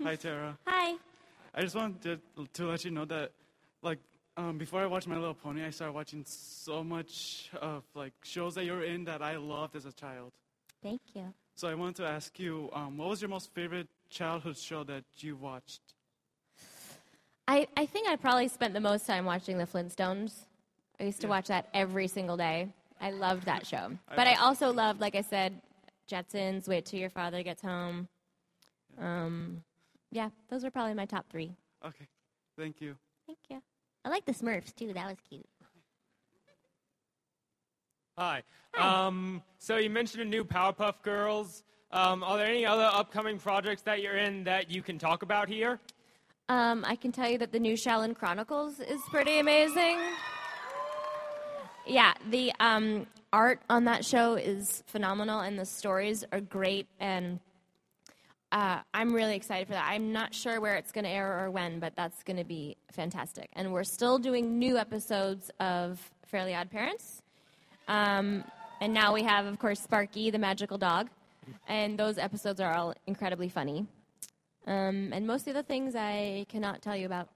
Hi, Tara. Hi. I just wanted to, to let you know that, like, um, before I watched My Little Pony, I started watching so much of like shows that you're in that I loved as a child. Thank you. So I wanted to ask you, um, what was your most favorite childhood show that you watched? I, I think I probably spent the most time watching the Flintstones. I used to watch that every single day. I loved that show. I But I also- loved, like I said, Jetsons, Wait Till Your Father Gets Home. Um, yeah, those were probably my top three. Okay, thank you. Thank you. I like the Smurfs too. That was cute. Hi. Um, so you mentioned a new Powerpuff Girls. Um, are there any other upcoming projects that you're in that you can talk about here? Um, I can tell you that the new Xiaolin Chronicles is pretty amazing. Yeah, the um, art on that show is phenomenal, and the stories are great. And uh, I'm really excited for that. I'm not sure where it's going to air or when, but that's going to be fantastic. And we're still doing new episodes of Fairly Odd Parents. Um, and now we have, of course, Sparky, the magical dog. And those episodes are all incredibly funny. Um, and most of the things I cannot tell you about.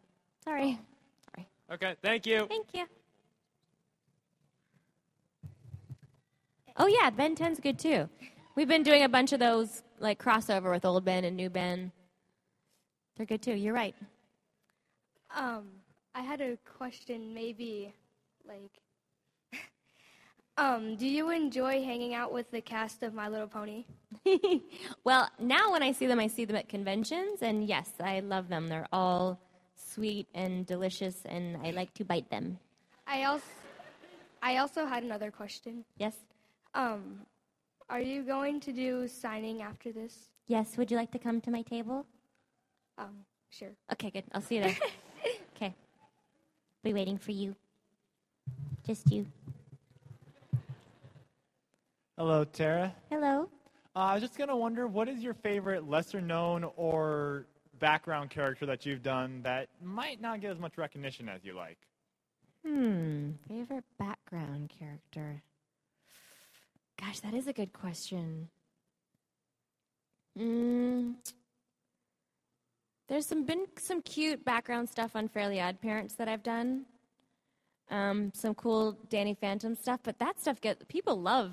Sorry. Sorry. Okay, thank you. Thank you. Oh yeah, Ben 10's good too. We've been doing a bunch of those like crossover with old Ben and new Ben. They're good too. You're right. Um, I had a question, maybe like, um, do you enjoy hanging out with the cast of My Little Pony? Well, now when I see them, I see them at conventions, and yes, I love them. They're all sweet and delicious, and I like to bite them. I also, I also had another question. Yes. Um, are you going to do signing after this? Yes. Would you like to come to my table? Um, sure. Okay, good. I'll see you there. okay. Be waiting for you. Just you. Hello, Tara. Hello. Uh, I was just gonna wonder, what is your favorite lesser known or background character that you've done that might not get as much recognition as you like? Hmm. Favorite background character? Gosh, that is a good question. Mm. There's some been some cute background stuff on Fairly Odd Parents that I've done. Um, some cool Danny Phantom stuff, but that stuff get people love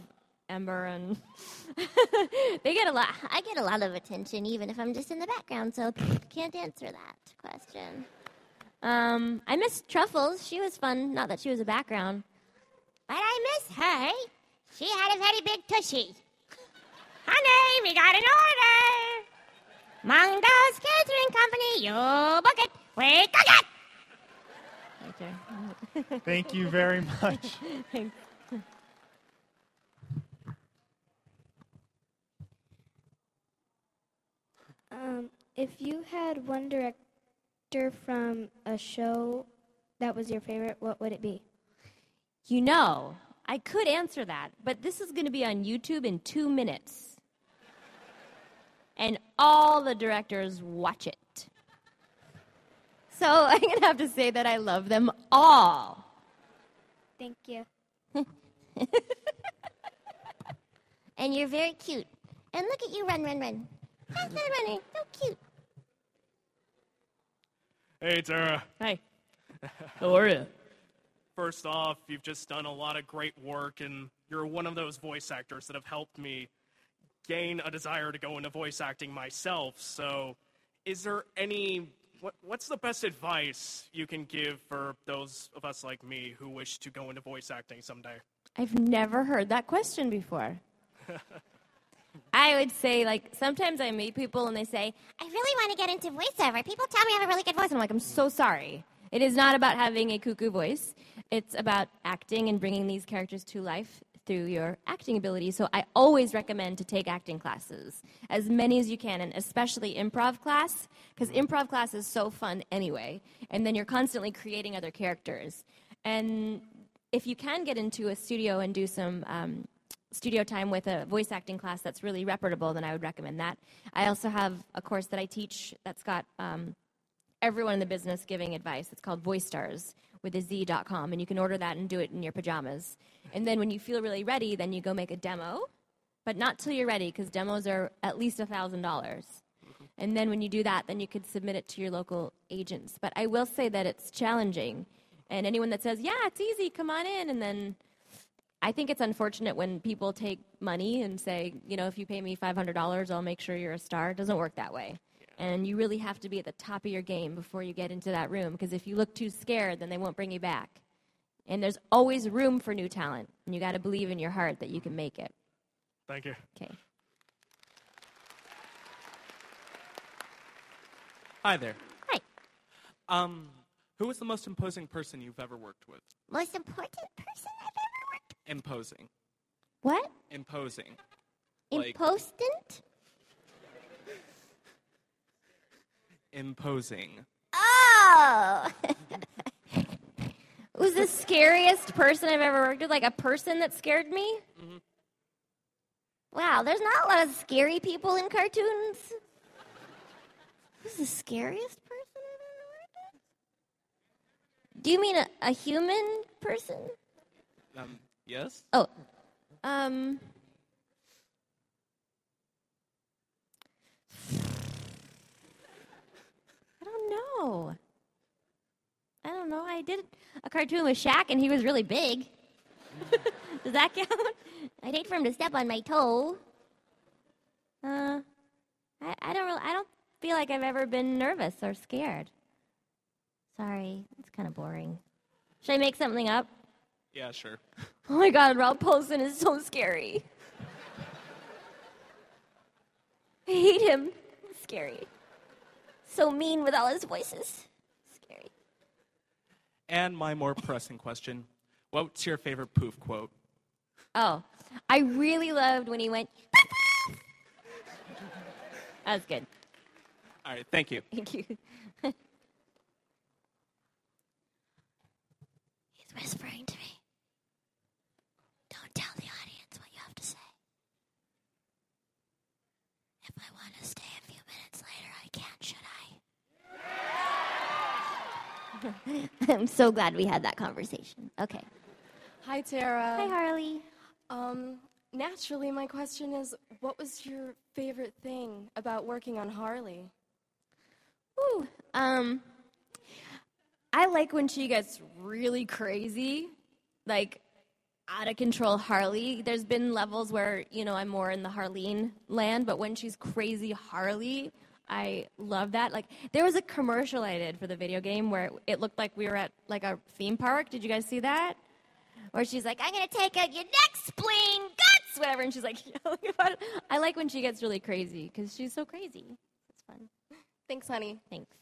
Ember and They get a lot. I get a lot of attention, even if I'm just in the background. So can't answer that question. um, I miss Truffles. She was fun. Not that she was a background. But I miss her. She had a very big tushy. Honey, we got an order. Mongo's Catering Company, you book it. We cook it. Thank you very much. Thanks. Um, if you had one director from a show that was your favorite, what would it be? You know, I could answer that, but this is going to be on YouTube in two minutes. And all the directors watch it. So I'm going to have to say that I love them all. Thank you. And you're very cute. And look at you run, run, run. How's that running? So cute. Hey, Tara. Hi. How are you? First off, you've just done a lot of great work, and you're one of those voice actors that have helped me gain a desire to go into voice acting myself. So, is there any. What, what's the best advice you can give for those of us like me who wish to go into voice acting someday? I've never heard that question before. I would say, like, sometimes I meet people and they say, I really want to get into voiceover. People tell me I have a really good voice. I'm like, I'm so sorry. It is not about having a cuckoo voice. It's about acting and bringing these characters to life through your acting ability. So I always recommend to take acting classes, as many as you can, and especially improv class, because improv class is so fun anyway. And then you're constantly creating other characters. And if you can get into a studio and do some um, studio time with a voice acting class that's really reputable, then I would recommend that. I also have a course that I teach that's got um, everyone in the business giving advice. It's called Voice Stars with a Z.com, and you can order that and do it in your pajamas. And then when you feel really ready, then you go make a demo, but not till you're ready, because demos are at least $1,000. And then when you do that, then you could submit it to your local agents. But I will say that it's challenging. And anyone that says, yeah, it's easy, come on in, and then I think it's unfortunate when people take money and say, you know, if you pay me $500, I'll make sure you're a star. It doesn't work that way. And you really have to be at the top of your game before you get into that room because if you look too scared, then they won't bring you back. And there's always room for new talent, and you got to believe in your heart that you can make it. Thank you. Okay. Hi there. Hi. Um, who was the most imposing person you've ever worked with? Most important person I've ever worked Imposing. What? Imposing. Impostant? Like- Imposing. Oh! Who's the scariest person I've ever worked with? Like a person that scared me? wow, there's not a lot of scary people in cartoons. Who's the scariest person I've ever worked with? Do you mean a, a human person? Um, yes? Oh, um. I don't know. I don't know. I did a cartoon with Shaq, and he was really big. Does that count? I'd hate for him to step on my toe. Uh, I, I don't really, I don't feel like I've ever been nervous or scared. Sorry, it's kind of boring. Should I make something up? Yeah, sure. Oh my God, Ralph Paulsen is so scary. I hate him. Scary. So mean with all his voices. Scary. And my more pressing question What's your favorite poof quote? Oh, I really loved when he went. that was good. All right, thank you. Thank you. He's whispering to me. Don't tell the audience what you have to say. If I want to stay a few minutes later, I can, should I? I'm so glad we had that conversation. Okay. Hi, Tara. Hi, Harley. Um, naturally, my question is, what was your favorite thing about working on Harley? Ooh, um, I like when she gets really crazy, like out of control Harley. There's been levels where, you know, I'm more in the Harleen land, but when she's crazy Harley, I love that. Like there was a commercial I did for the video game where it looked like we were at like a theme park. Did you guys see that? Where she's like, I'm gonna take out your neck, spleen, guts, whatever, and she's like yelling about it. I like when she gets really crazy because she's so crazy. It's fun. Thanks, honey. Thanks.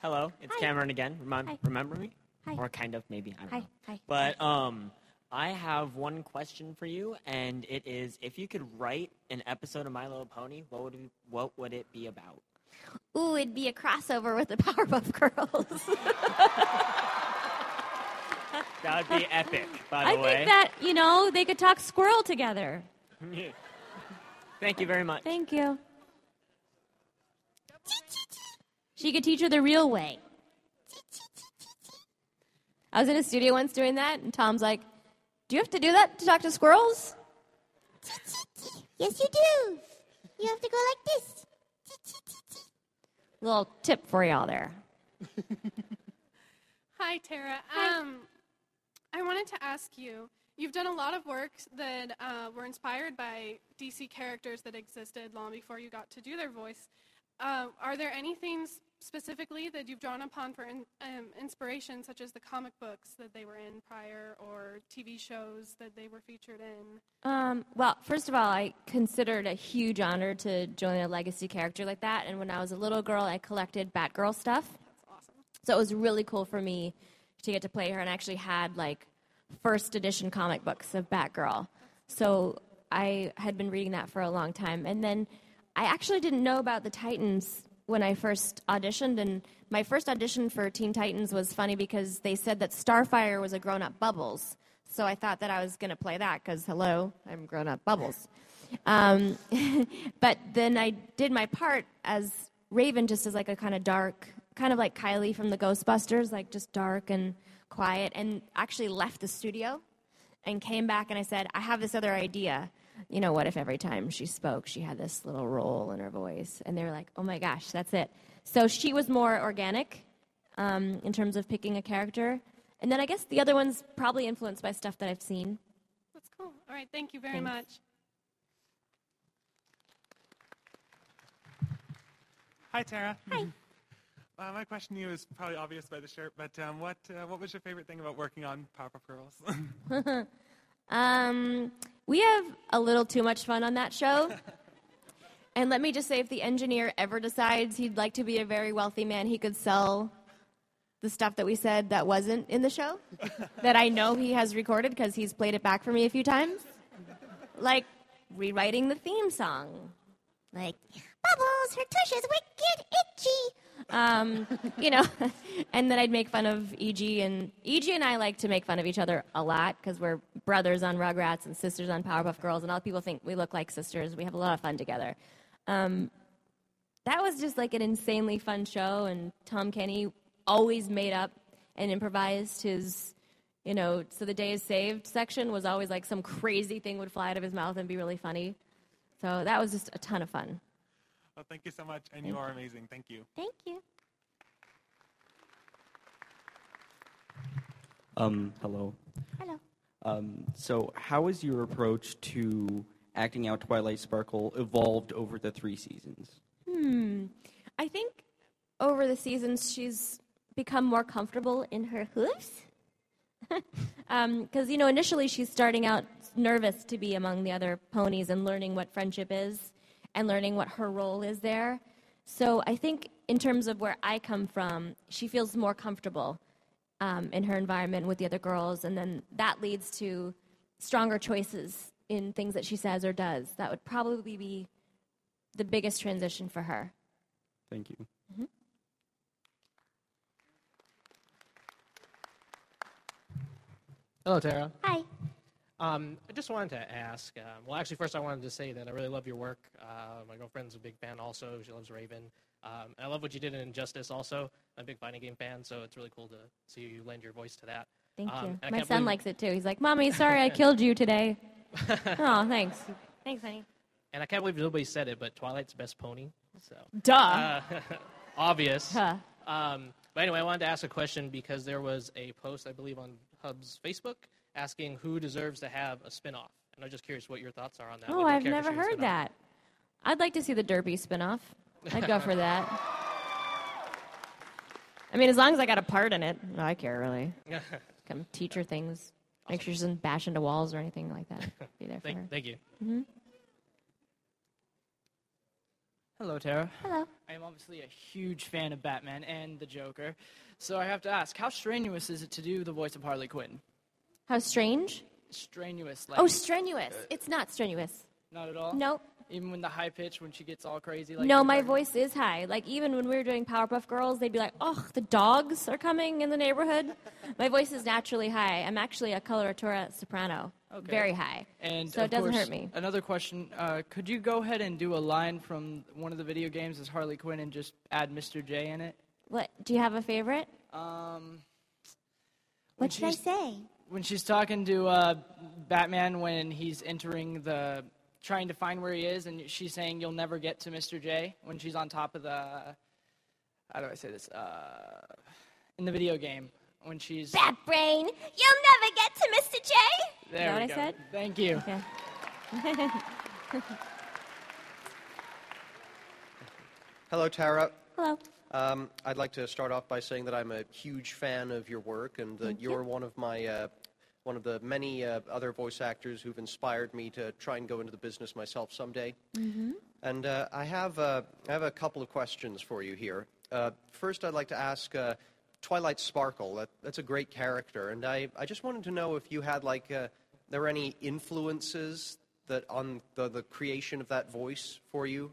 Hello, it's Hi. Cameron again. Remem- Hi. Remember me? Hi. Or kind of, maybe. I don't Hi. know. Hi. But um, I have one question for you, and it is: if you could write an episode of My Little Pony, what would it, what would it be about? Ooh, it'd be a crossover with the Powerpuff Girls. That would be epic, by the I way. think that you know they could talk squirrel together. Thank you very much. Thank you. She could teach her the real way. I was in a studio once doing that, and Tom's like, "Do you have to do that to talk to squirrels?" Yes, you do. You have to go like this. Little tip for y'all there. Hi, Tara. Um, I wanted to ask you. You've done a lot of works that uh, were inspired by DC characters that existed long before you got to do their voice. uh, are there any things specifically that you've drawn upon for in, um, inspiration, such as the comic books that they were in prior, or TV shows that they were featured in? Um, well, first of all, I considered a huge honor to join a legacy character like that. And when I was a little girl, I collected Batgirl stuff. That's awesome. So it was really cool for me to get to play her and I actually had like first edition comic books of Batgirl. So I had been reading that for a long time. And then I actually didn't know about the Titans when I first auditioned. And my first audition for Teen Titans was funny because they said that Starfire was a grown up Bubbles. So I thought that I was going to play that because, hello, I'm grown up Bubbles. Um, but then I did my part as Raven, just as like a kind of dark, kind of like Kylie from the Ghostbusters, like just dark and quiet, and actually left the studio and came back and I said, I have this other idea. You know, what if every time she spoke, she had this little roll in her voice? And they were like, oh my gosh, that's it. So she was more organic um, in terms of picking a character. And then I guess the other one's probably influenced by stuff that I've seen. That's cool. All right, thank you very Thanks. much. Hi, Tara. Hi. Uh, my question to you is probably obvious by the shirt, but um, what uh, what was your favorite thing about working on Powerpuff Girls? um, we have a little too much fun on that show. and let me just say if the engineer ever decides he'd like to be a very wealthy man, he could sell the stuff that we said that wasn't in the show that I know he has recorded because he's played it back for me a few times. Like rewriting the theme song. Like, Bubbles, her tush is wicked itchy. Um, you know, and then I'd make fun of EG and EG and I like to make fun of each other a lot because we're brothers on Rugrats and sisters on Powerpuff Girls, and all people think we look like sisters. We have a lot of fun together. Um, that was just like an insanely fun show, and Tom Kenny always made up and improvised his, you know, so the day is saved section was always like some crazy thing would fly out of his mouth and be really funny. So that was just a ton of fun. Well, thank you so much, and you are amazing. Thank you. Thank you. Um, hello. Hello. Um, so, how has your approach to acting out Twilight Sparkle evolved over the three seasons? Hmm. I think over the seasons she's become more comfortable in her hooves. Because, you know, initially she's starting out nervous to be among the other ponies and learning what friendship is and learning what her role is there. So I think, in terms of where I come from, she feels more comfortable um, in her environment with the other girls, and then that leads to stronger choices in things that she says or does. That would probably be the biggest transition for her. Thank you. Hello, Tara. Hi. Um, I just wanted to ask. Um, well, actually, first I wanted to say that I really love your work. Uh, my girlfriend's a big fan also. She loves Raven. Um, I love what you did in Injustice also. I'm a big fighting game fan, so it's really cool to see you lend your voice to that. Thank Um, you. My son believe- likes it too. He's like, Mommy, sorry I killed you today. oh, thanks. Thanks, honey. And I can't believe nobody said it, but Twilight's best pony. So Duh. Uh, obvious. Huh. Um, but anyway, I wanted to ask a question because there was a post, I believe, on Hub's Facebook asking who deserves to have a spinoff. And I'm just curious what your thoughts are on that. Oh, I've never heard that. I'd like to see the Derpy spinoff. I'd go for that. I mean, as long as I got a part in it, no, I care really. Come teach her things. Make sure she doesn't bash into walls or anything like that. Be there for Thank, her. thank you. hmm Hello, Tara. Hello. I am obviously a huge fan of Batman and the Joker, so I have to ask, how strenuous is it to do the voice of Harley Quinn? How strange? Strenuous, like Oh, strenuous. It's not strenuous. not at all. Nope. Even when the high pitch, when she gets all crazy. Like no, my talking- voice is high. Like even when we were doing Powerpuff Girls, they'd be like, "Oh, the dogs are coming in the neighborhood." my voice is naturally high. I'm actually a coloratura soprano, Okay. very high. And so of it doesn't course, hurt me. Another question: uh, Could you go ahead and do a line from one of the video games as Harley Quinn and just add Mr. J in it? What? Do you have a favorite? Um, What should I say? When she's talking to uh, Batman when he's entering the, trying to find where he is, and she's saying, "You'll never get to Mr. J." When she's on top of the, how do I say this? Uh, in the video game, when she's Bat brain, you'll never get to Mr. J. there. that we what I go. said? Thank you. Hello, Tara. Hello. Um, I'd like to start off by saying that I'm a huge fan of your work, and that Thank you. you're one of my uh, one of the many uh, other voice actors who've inspired me to try and go into the business myself someday. Mm-hmm. And uh, I have uh, I have a couple of questions for you here. Uh, first, I'd like to ask uh, Twilight Sparkle. That, that's a great character, and I, I just wanted to know if you had like uh, there were any influences that on the, the creation of that voice for you.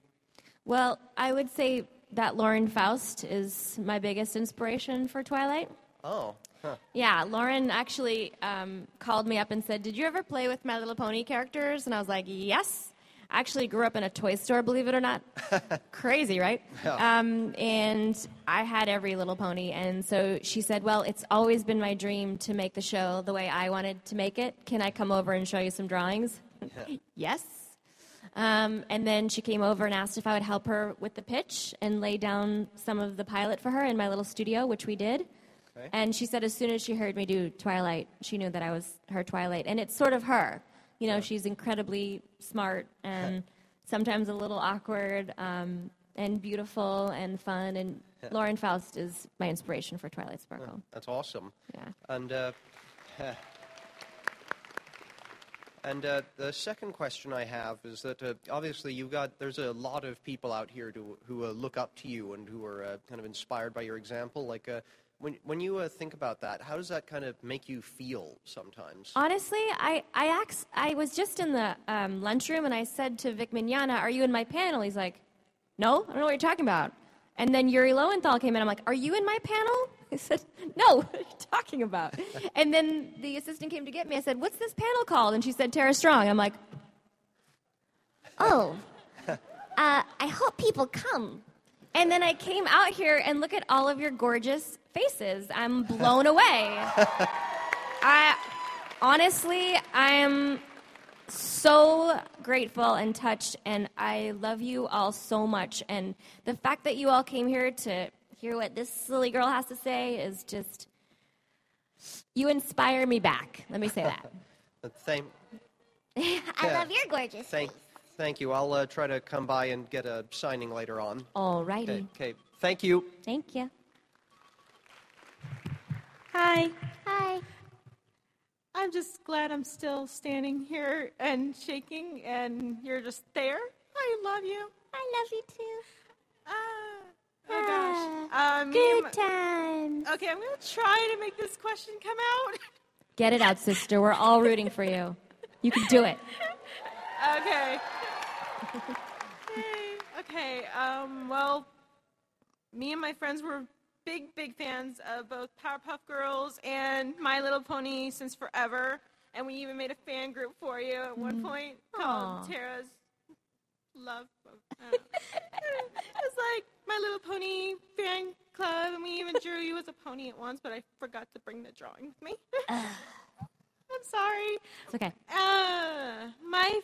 Well, I would say that Lauren Faust is my biggest inspiration for Twilight. Oh, huh. Yeah, Lauren actually um, called me up and said, Did you ever play with My Little Pony characters? And I was like, Yes. I actually grew up in a toy store, believe it or not. Crazy, right? Yeah. Um, and I had every little pony. And so she said, Well, it's always been my dream to make the show the way I wanted to make it. Can I come over and show you some drawings? yes. Um, and then she came over and asked if I would help her with the pitch and lay down some of the pilot for her in my little studio, which we did. Okay. And she said as soon as she heard me do Twilight, she knew that I was her Twilight. And it's sort of her. You know, she's incredibly smart and sometimes a little awkward um, and beautiful and fun. And Yeah. Lauren Faust is my inspiration for Twilight Sparkle. That's awesome. Yeah. And uh, and uh, the second question I have is that uh, obviously you've got there's a lot of people out here to, who uh, look up to you and who are uh, kind of inspired by your example. Like uh, when when you uh, think about that, how does that kind of make you feel sometimes? Honestly, I I, ax- I was just in the um, lunchroom and I said to Vic Mignogna, "Are you in my panel?" He's like, "No, I don't know what you're talking about." And then Yuri Lowenthal came in. I'm like, "Are you in my panel?" I said, "No, what are you talking about?" and then the assistant came to get me. I said, "What's this panel called?" And she said, "Tara Strong." I'm like, Oh, uh, I hope people come. and then I came out here and look at all of your gorgeous faces. I'm blown away. I honestly, I'm so grateful and touched, and I love you all so much. And the fact that you all came here to hear what this silly girl has to say is just, you inspire me back. Let me say that. Thank I Yeah. love your gorgeous. thank thank you. I'll uh, try to come by and get a signing later on. Alrighty. Okay. okay. Thank you. Thank you. Hi. Hi. I'm just glad I'm still standing here and shaking, and you're just there. I love you. I love you too. Ah, oh gosh. Uh, me good my- times. Okay, I'm gonna try to make this question come out. Get it out, sister. We're all rooting for you. You can do it. Okay. Yay. Okay. Um, well, me and my friends were big, big fans of both Powerpuff Girls and My Little Pony since forever, and we even made a fan group for you at one Mhm. point called Tara's Love. It was like My Little Pony fan club, and we even drew you as a pony at once, but I forgot to bring the drawing with me. I'm sorry. It's okay. Uh, my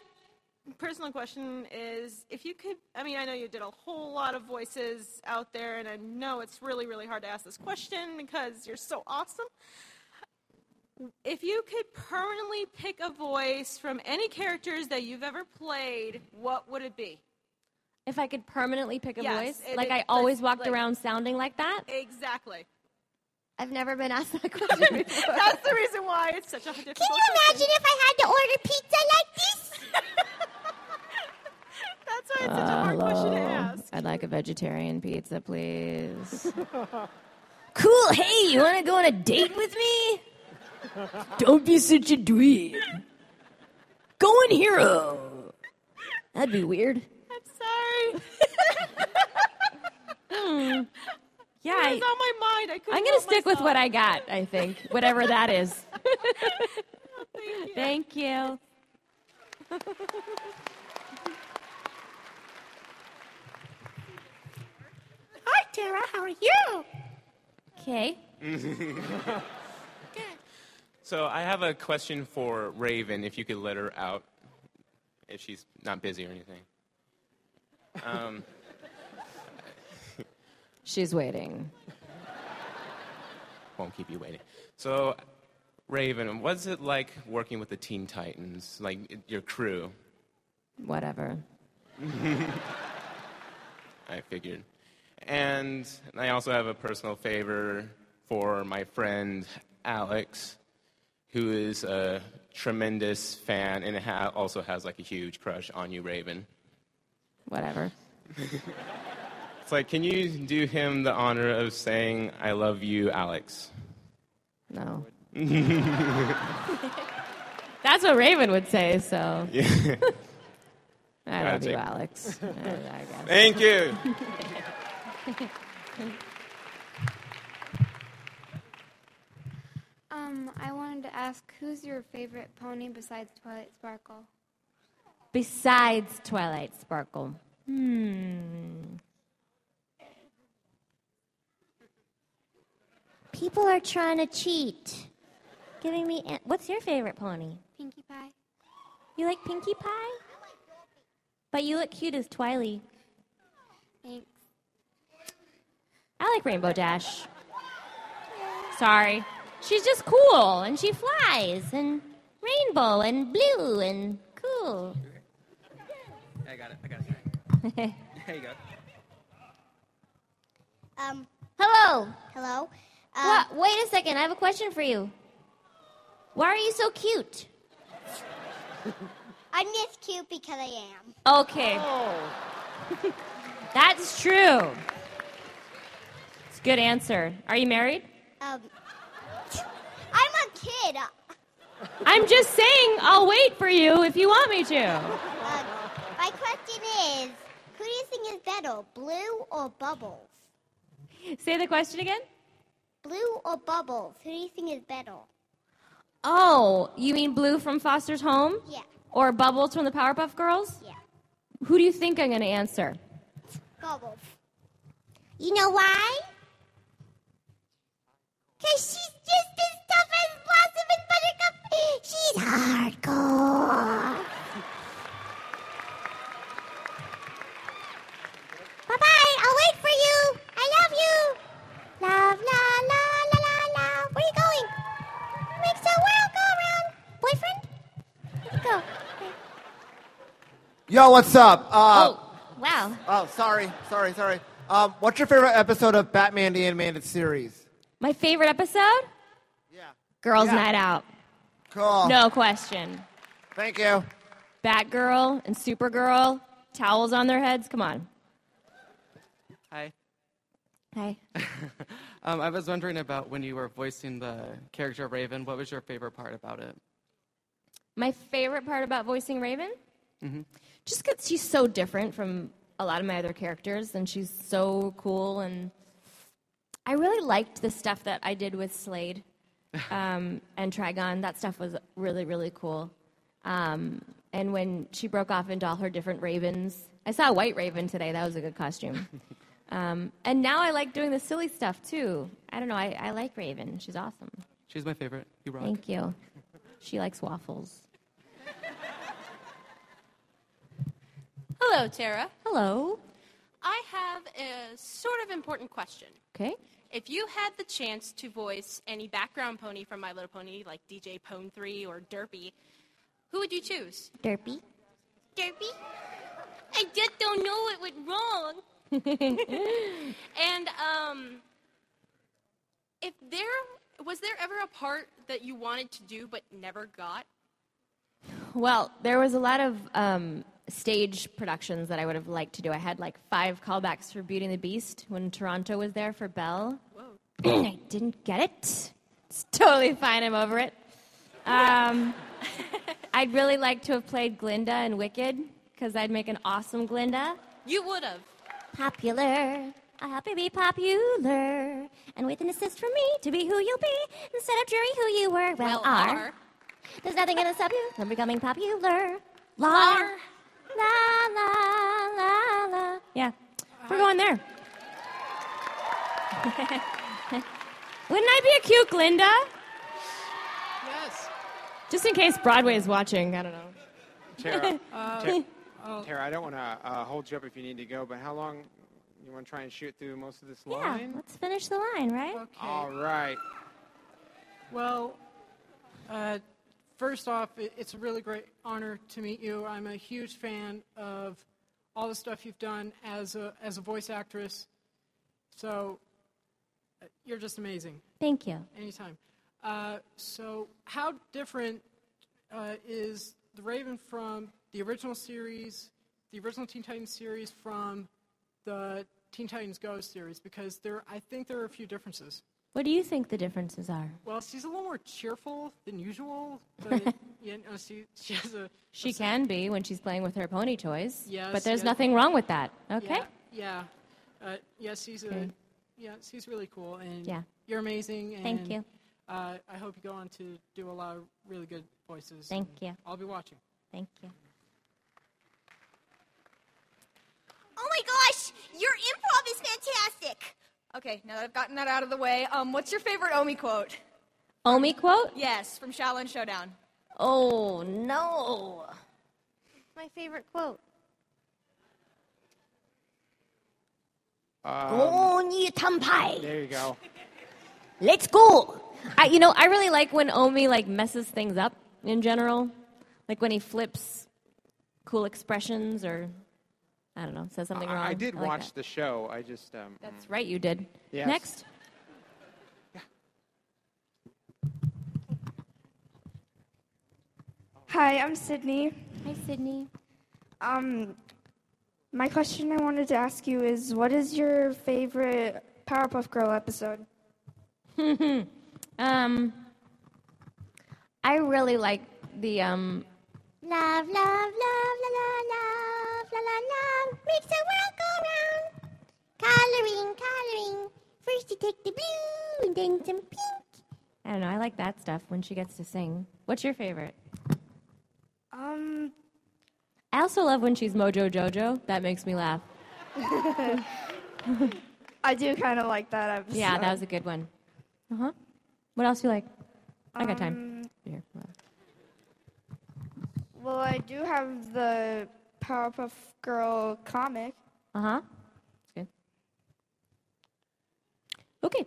personal question is if you could, I mean, I know you did a whole lot of voices out there, and I know it's really, really hard to ask this question because you're so awesome. If you could permanently pick a voice from any characters that you've ever played, what would it be? If I could permanently pick a Yes, voice, it- like it- I always walked like- around sounding like that. Exactly. I've never been asked that question before. That's the reason why it's such a difficult Can you imagine if I had to order pizza like this? It's such a uh, hard question to ask. I'd like a vegetarian pizza, please. cool. Hey, you want to go on a date with me? Don't be such a dweeb. Go in hero. That'd be weird. I'm sorry. Yeah, It I, was on my mind. I couldn't I'm gonna stick with what I got. I think whatever that is. Oh, thank you. Hi, Tara. How are you? Okay. So I have a question for Raven, if you could let her out, if she's not busy or anything. Um, She's waiting. won't keep you waiting. So, Raven, what's it like working with the Teen Titans, like your crew? Whatever. I figured. And I also have a personal favor for my friend Alex, who is a tremendous fan and ha- also has like a huge crush on you, Raven. Whatever. It's like, can you do him the honor of saying, I love you, Alex? No. That's what Raven would say, so. Yeah. I love you, Alex. I- I. Thank you. Um, I wanted to ask, who's your favorite pony besides Twilight Sparkle? Besides Twilight Sparkle. Hmm. People are trying to cheat. Giving me. An- What's your favorite pony? Pinkie Pie. You like Pinkie Pie? But you look cute as Twily. Thanks. I like Rainbow Dash. Sorry. She's just cool and she flies and rainbow and blue and cool. I got it. I got it. There you go. um, hello. Hello. What? Wait a second. I have a question for you. Why are you so cute? I'm just cute because I am. Okay. That's true. Good answer. Are you married? Um, I'm a kid. I'm just saying I'll wait for you if you want me to. Uh, my question is, who do you think is better, Blue or Bubbles? Say the question again. Blue or Bubbles? Who do you think is better? Oh, you mean Blue from Foster's Home? Yeah. Or Bubbles from the Powerpuff Girls? Yeah. Who do you think I'm going to answer? Bubbles. You know why? Because she's just as tough as Blossom and Buttercup. She's hardcore. Bye bye. I'll wait for you. I love you. Love, la, la, la, la, la. Where are you going? Makes the world go around. Boyfriend? Go? Yo, what's up? Uh, oh, wow. Oh, sorry, sorry, sorry. Um, what's your favorite episode of Batman the Animated Series? My favorite episode? Yeah. Girls' Yeah. Night Out. Cool. No question. Thank you. Batgirl and Supergirl, towels on their heads. Come on. Hi. Hi. um, I was wondering about when you were voicing the character Raven. What was your favorite part about it? My favorite part about voicing Raven? Mm-hmm. Just because she's so different from a lot of my other characters, and she's so cool. And I really liked the stuff that I did with Slade um, and Trigon. That stuff was really, really cool. Um, and when she broke off into all her different ravens, I saw a white raven today. That was a good costume. Um, and now I like doing the silly stuff too. I don't know. I, I like Raven. She's awesome. She's my favorite. You rock. Thank you. She likes waffles. Hello, Tara. Hello. I have a sort of important question. Okay. If you had the chance to voice any background pony from My Little Pony, like DJ Pon-3 or Derpy, who would you choose? Derpy. Derpy? I just don't know what went wrong. and um, if there was there ever a part that you wanted to do but never got? Well, there was a lot of um, stage productions that I would have liked to do. I had like five callbacks for Beauty and the Beast when Toronto was there for Belle. Whoa! I didn't get it. It's totally fine. I'm over it. Um, I'd really like to have played Glinda in Wicked because I'd make an awesome Glinda. You would have. Popular. I hope you be popular. And with an assist from me to be who you'll be instead of dreary who you were. Well, Well, are. are. There's nothing gonna stop you from becoming popular. La Lar. La la la la. Yeah, we're going there. Wouldn't I be a cute Glinda? Yes. Just in case Broadway is watching, I don't know. Tara, Uh, Tara, oh. Tara, I don't want to uh, hold you up if you need to go, but how long you want to try and shoot through most of this Yeah, line? let's finish the line, right? Okay. All right. Well, uh, first off, it's a really great honor to meet you. I'm a huge fan of all the stuff you've done as a, as a voice actress. So, uh, you're just amazing. Thank you. Anytime. Uh, so, how different uh, is the Raven from the original series, the original Teen Titans series, from the Teen Titans Go series? Because there, I think there are a few differences. What do you think the differences are? Well, she's a little more cheerful than usual, but you know, she, she has a. She can be when she's playing with her pony toys. Yes, but there's yes. nothing wrong with that. Okay. Yeah. Yeah. Uh, yeah, she's a. Yeah, she's really cool, and Yeah. you're amazing. And, Thank you. Uh, I hope you go on to do a lot of really good voices. Thank you. I'll be watching. Thank you. Oh my gosh, your improv is fantastic. Okay, now that I've gotten that out of the way, um, what's your favorite Omi quote? Omi quote? Yes, from Xiaolin Showdown. Oh no. My favorite quote. Um, Onyi Tampai. there you go. Let's go. I, you know, I really like when Omi like messes things up in general, like when he flips cool expressions or I don't know, says something I, wrong. I did like watch that. the show. I just. Um, That's right, you did. Yes. Next. Hi, I'm Sydney. Hi, Sydney. Um, my question I wanted to ask you is, what is your favorite Powerpuff Girl episode? um, I really like the um. Love, love, love, la la love, la la love, makes the world go round. Coloring, coloring. First you take the blue and then some pink. I don't know. I like that stuff when she gets to sing. What's your favorite? Um, I also love when she's Mojo Jojo. That makes me laugh. I do kind of like that episode. Yeah, that was a good one. Uh huh. What else do you like? I got time. Um, Here. Well, I do have the Powerpuff Girl comic. Uh huh. Good. Okay.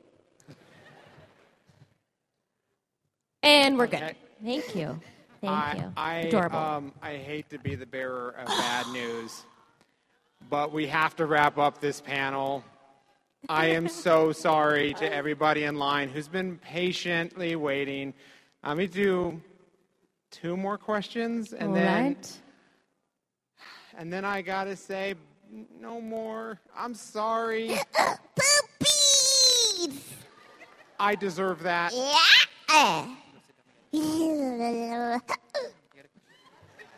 And we're good. Okay. Thank you. Thank I, you. I, Adorable. Um, I hate to be the bearer of bad news, but we have to wrap up this panel. I am so sorry to everybody in line who's been patiently waiting. Let me do two more questions, and All then right. And then I gotta say no more. I'm sorry. I deserve that.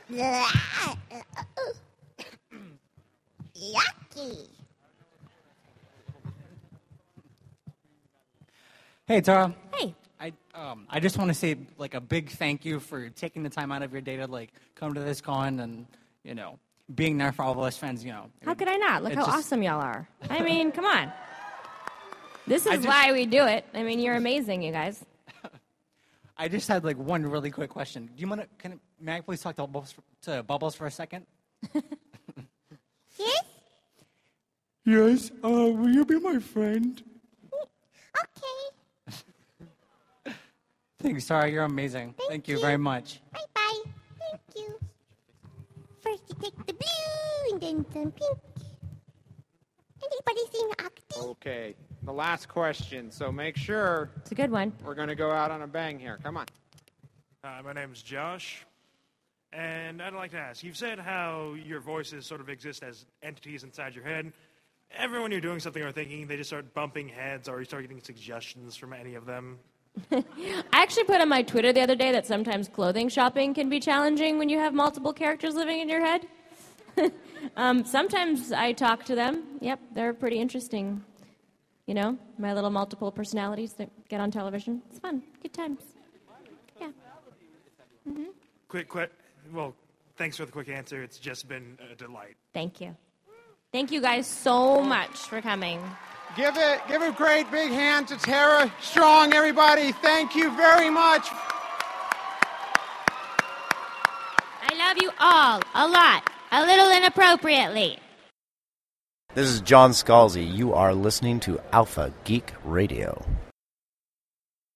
Yeah. Yucky. Hey, Tara. Hey. I um I just want to say like a big thank you for taking the time out of your day to like come to this con and you know being there for all of us fans. You know. How could I not? Look how just- awesome y'all are. I mean, come on. This is just- why we do it. I mean, you're amazing, you guys. I just had like one really quick question. Do you want to? Can may I please talk to Bubbles for, to Bubbles for a second? Yes? Yes. Uh, will you be my friend? Okay. Thanks, Tara. You're amazing. Thank, you very much. Bye bye. Thank you. First you take the blue and then some pink. Anybody seen Octi? Okay, the last question. So make sure It's a good one. we're gonna go out on a bang here. Come on. Hi, my name's Josh, and I'd like to ask you've said how your voices sort of exist as entities inside your head. Every when you're doing something or thinking, they just start bumping heads, or you start getting suggestions from any of them. I actually put on my Twitter the other day that sometimes clothing shopping can be challenging when you have multiple characters living in your head. um, sometimes I talk to them. Yep, they're pretty interesting. You know, my little multiple personalities that get on television. It's fun. Good times. Yeah. hmm Quick, quick. Well, thanks for the quick answer. It's just been a delight. Thank you. Thank you guys so much for coming. Give it, give a great big hand to Tara Strong, everybody. Thank you very much. I love you all a lot, a little inappropriately. This is John Scalzi. You are listening to Alpha Geek Radio.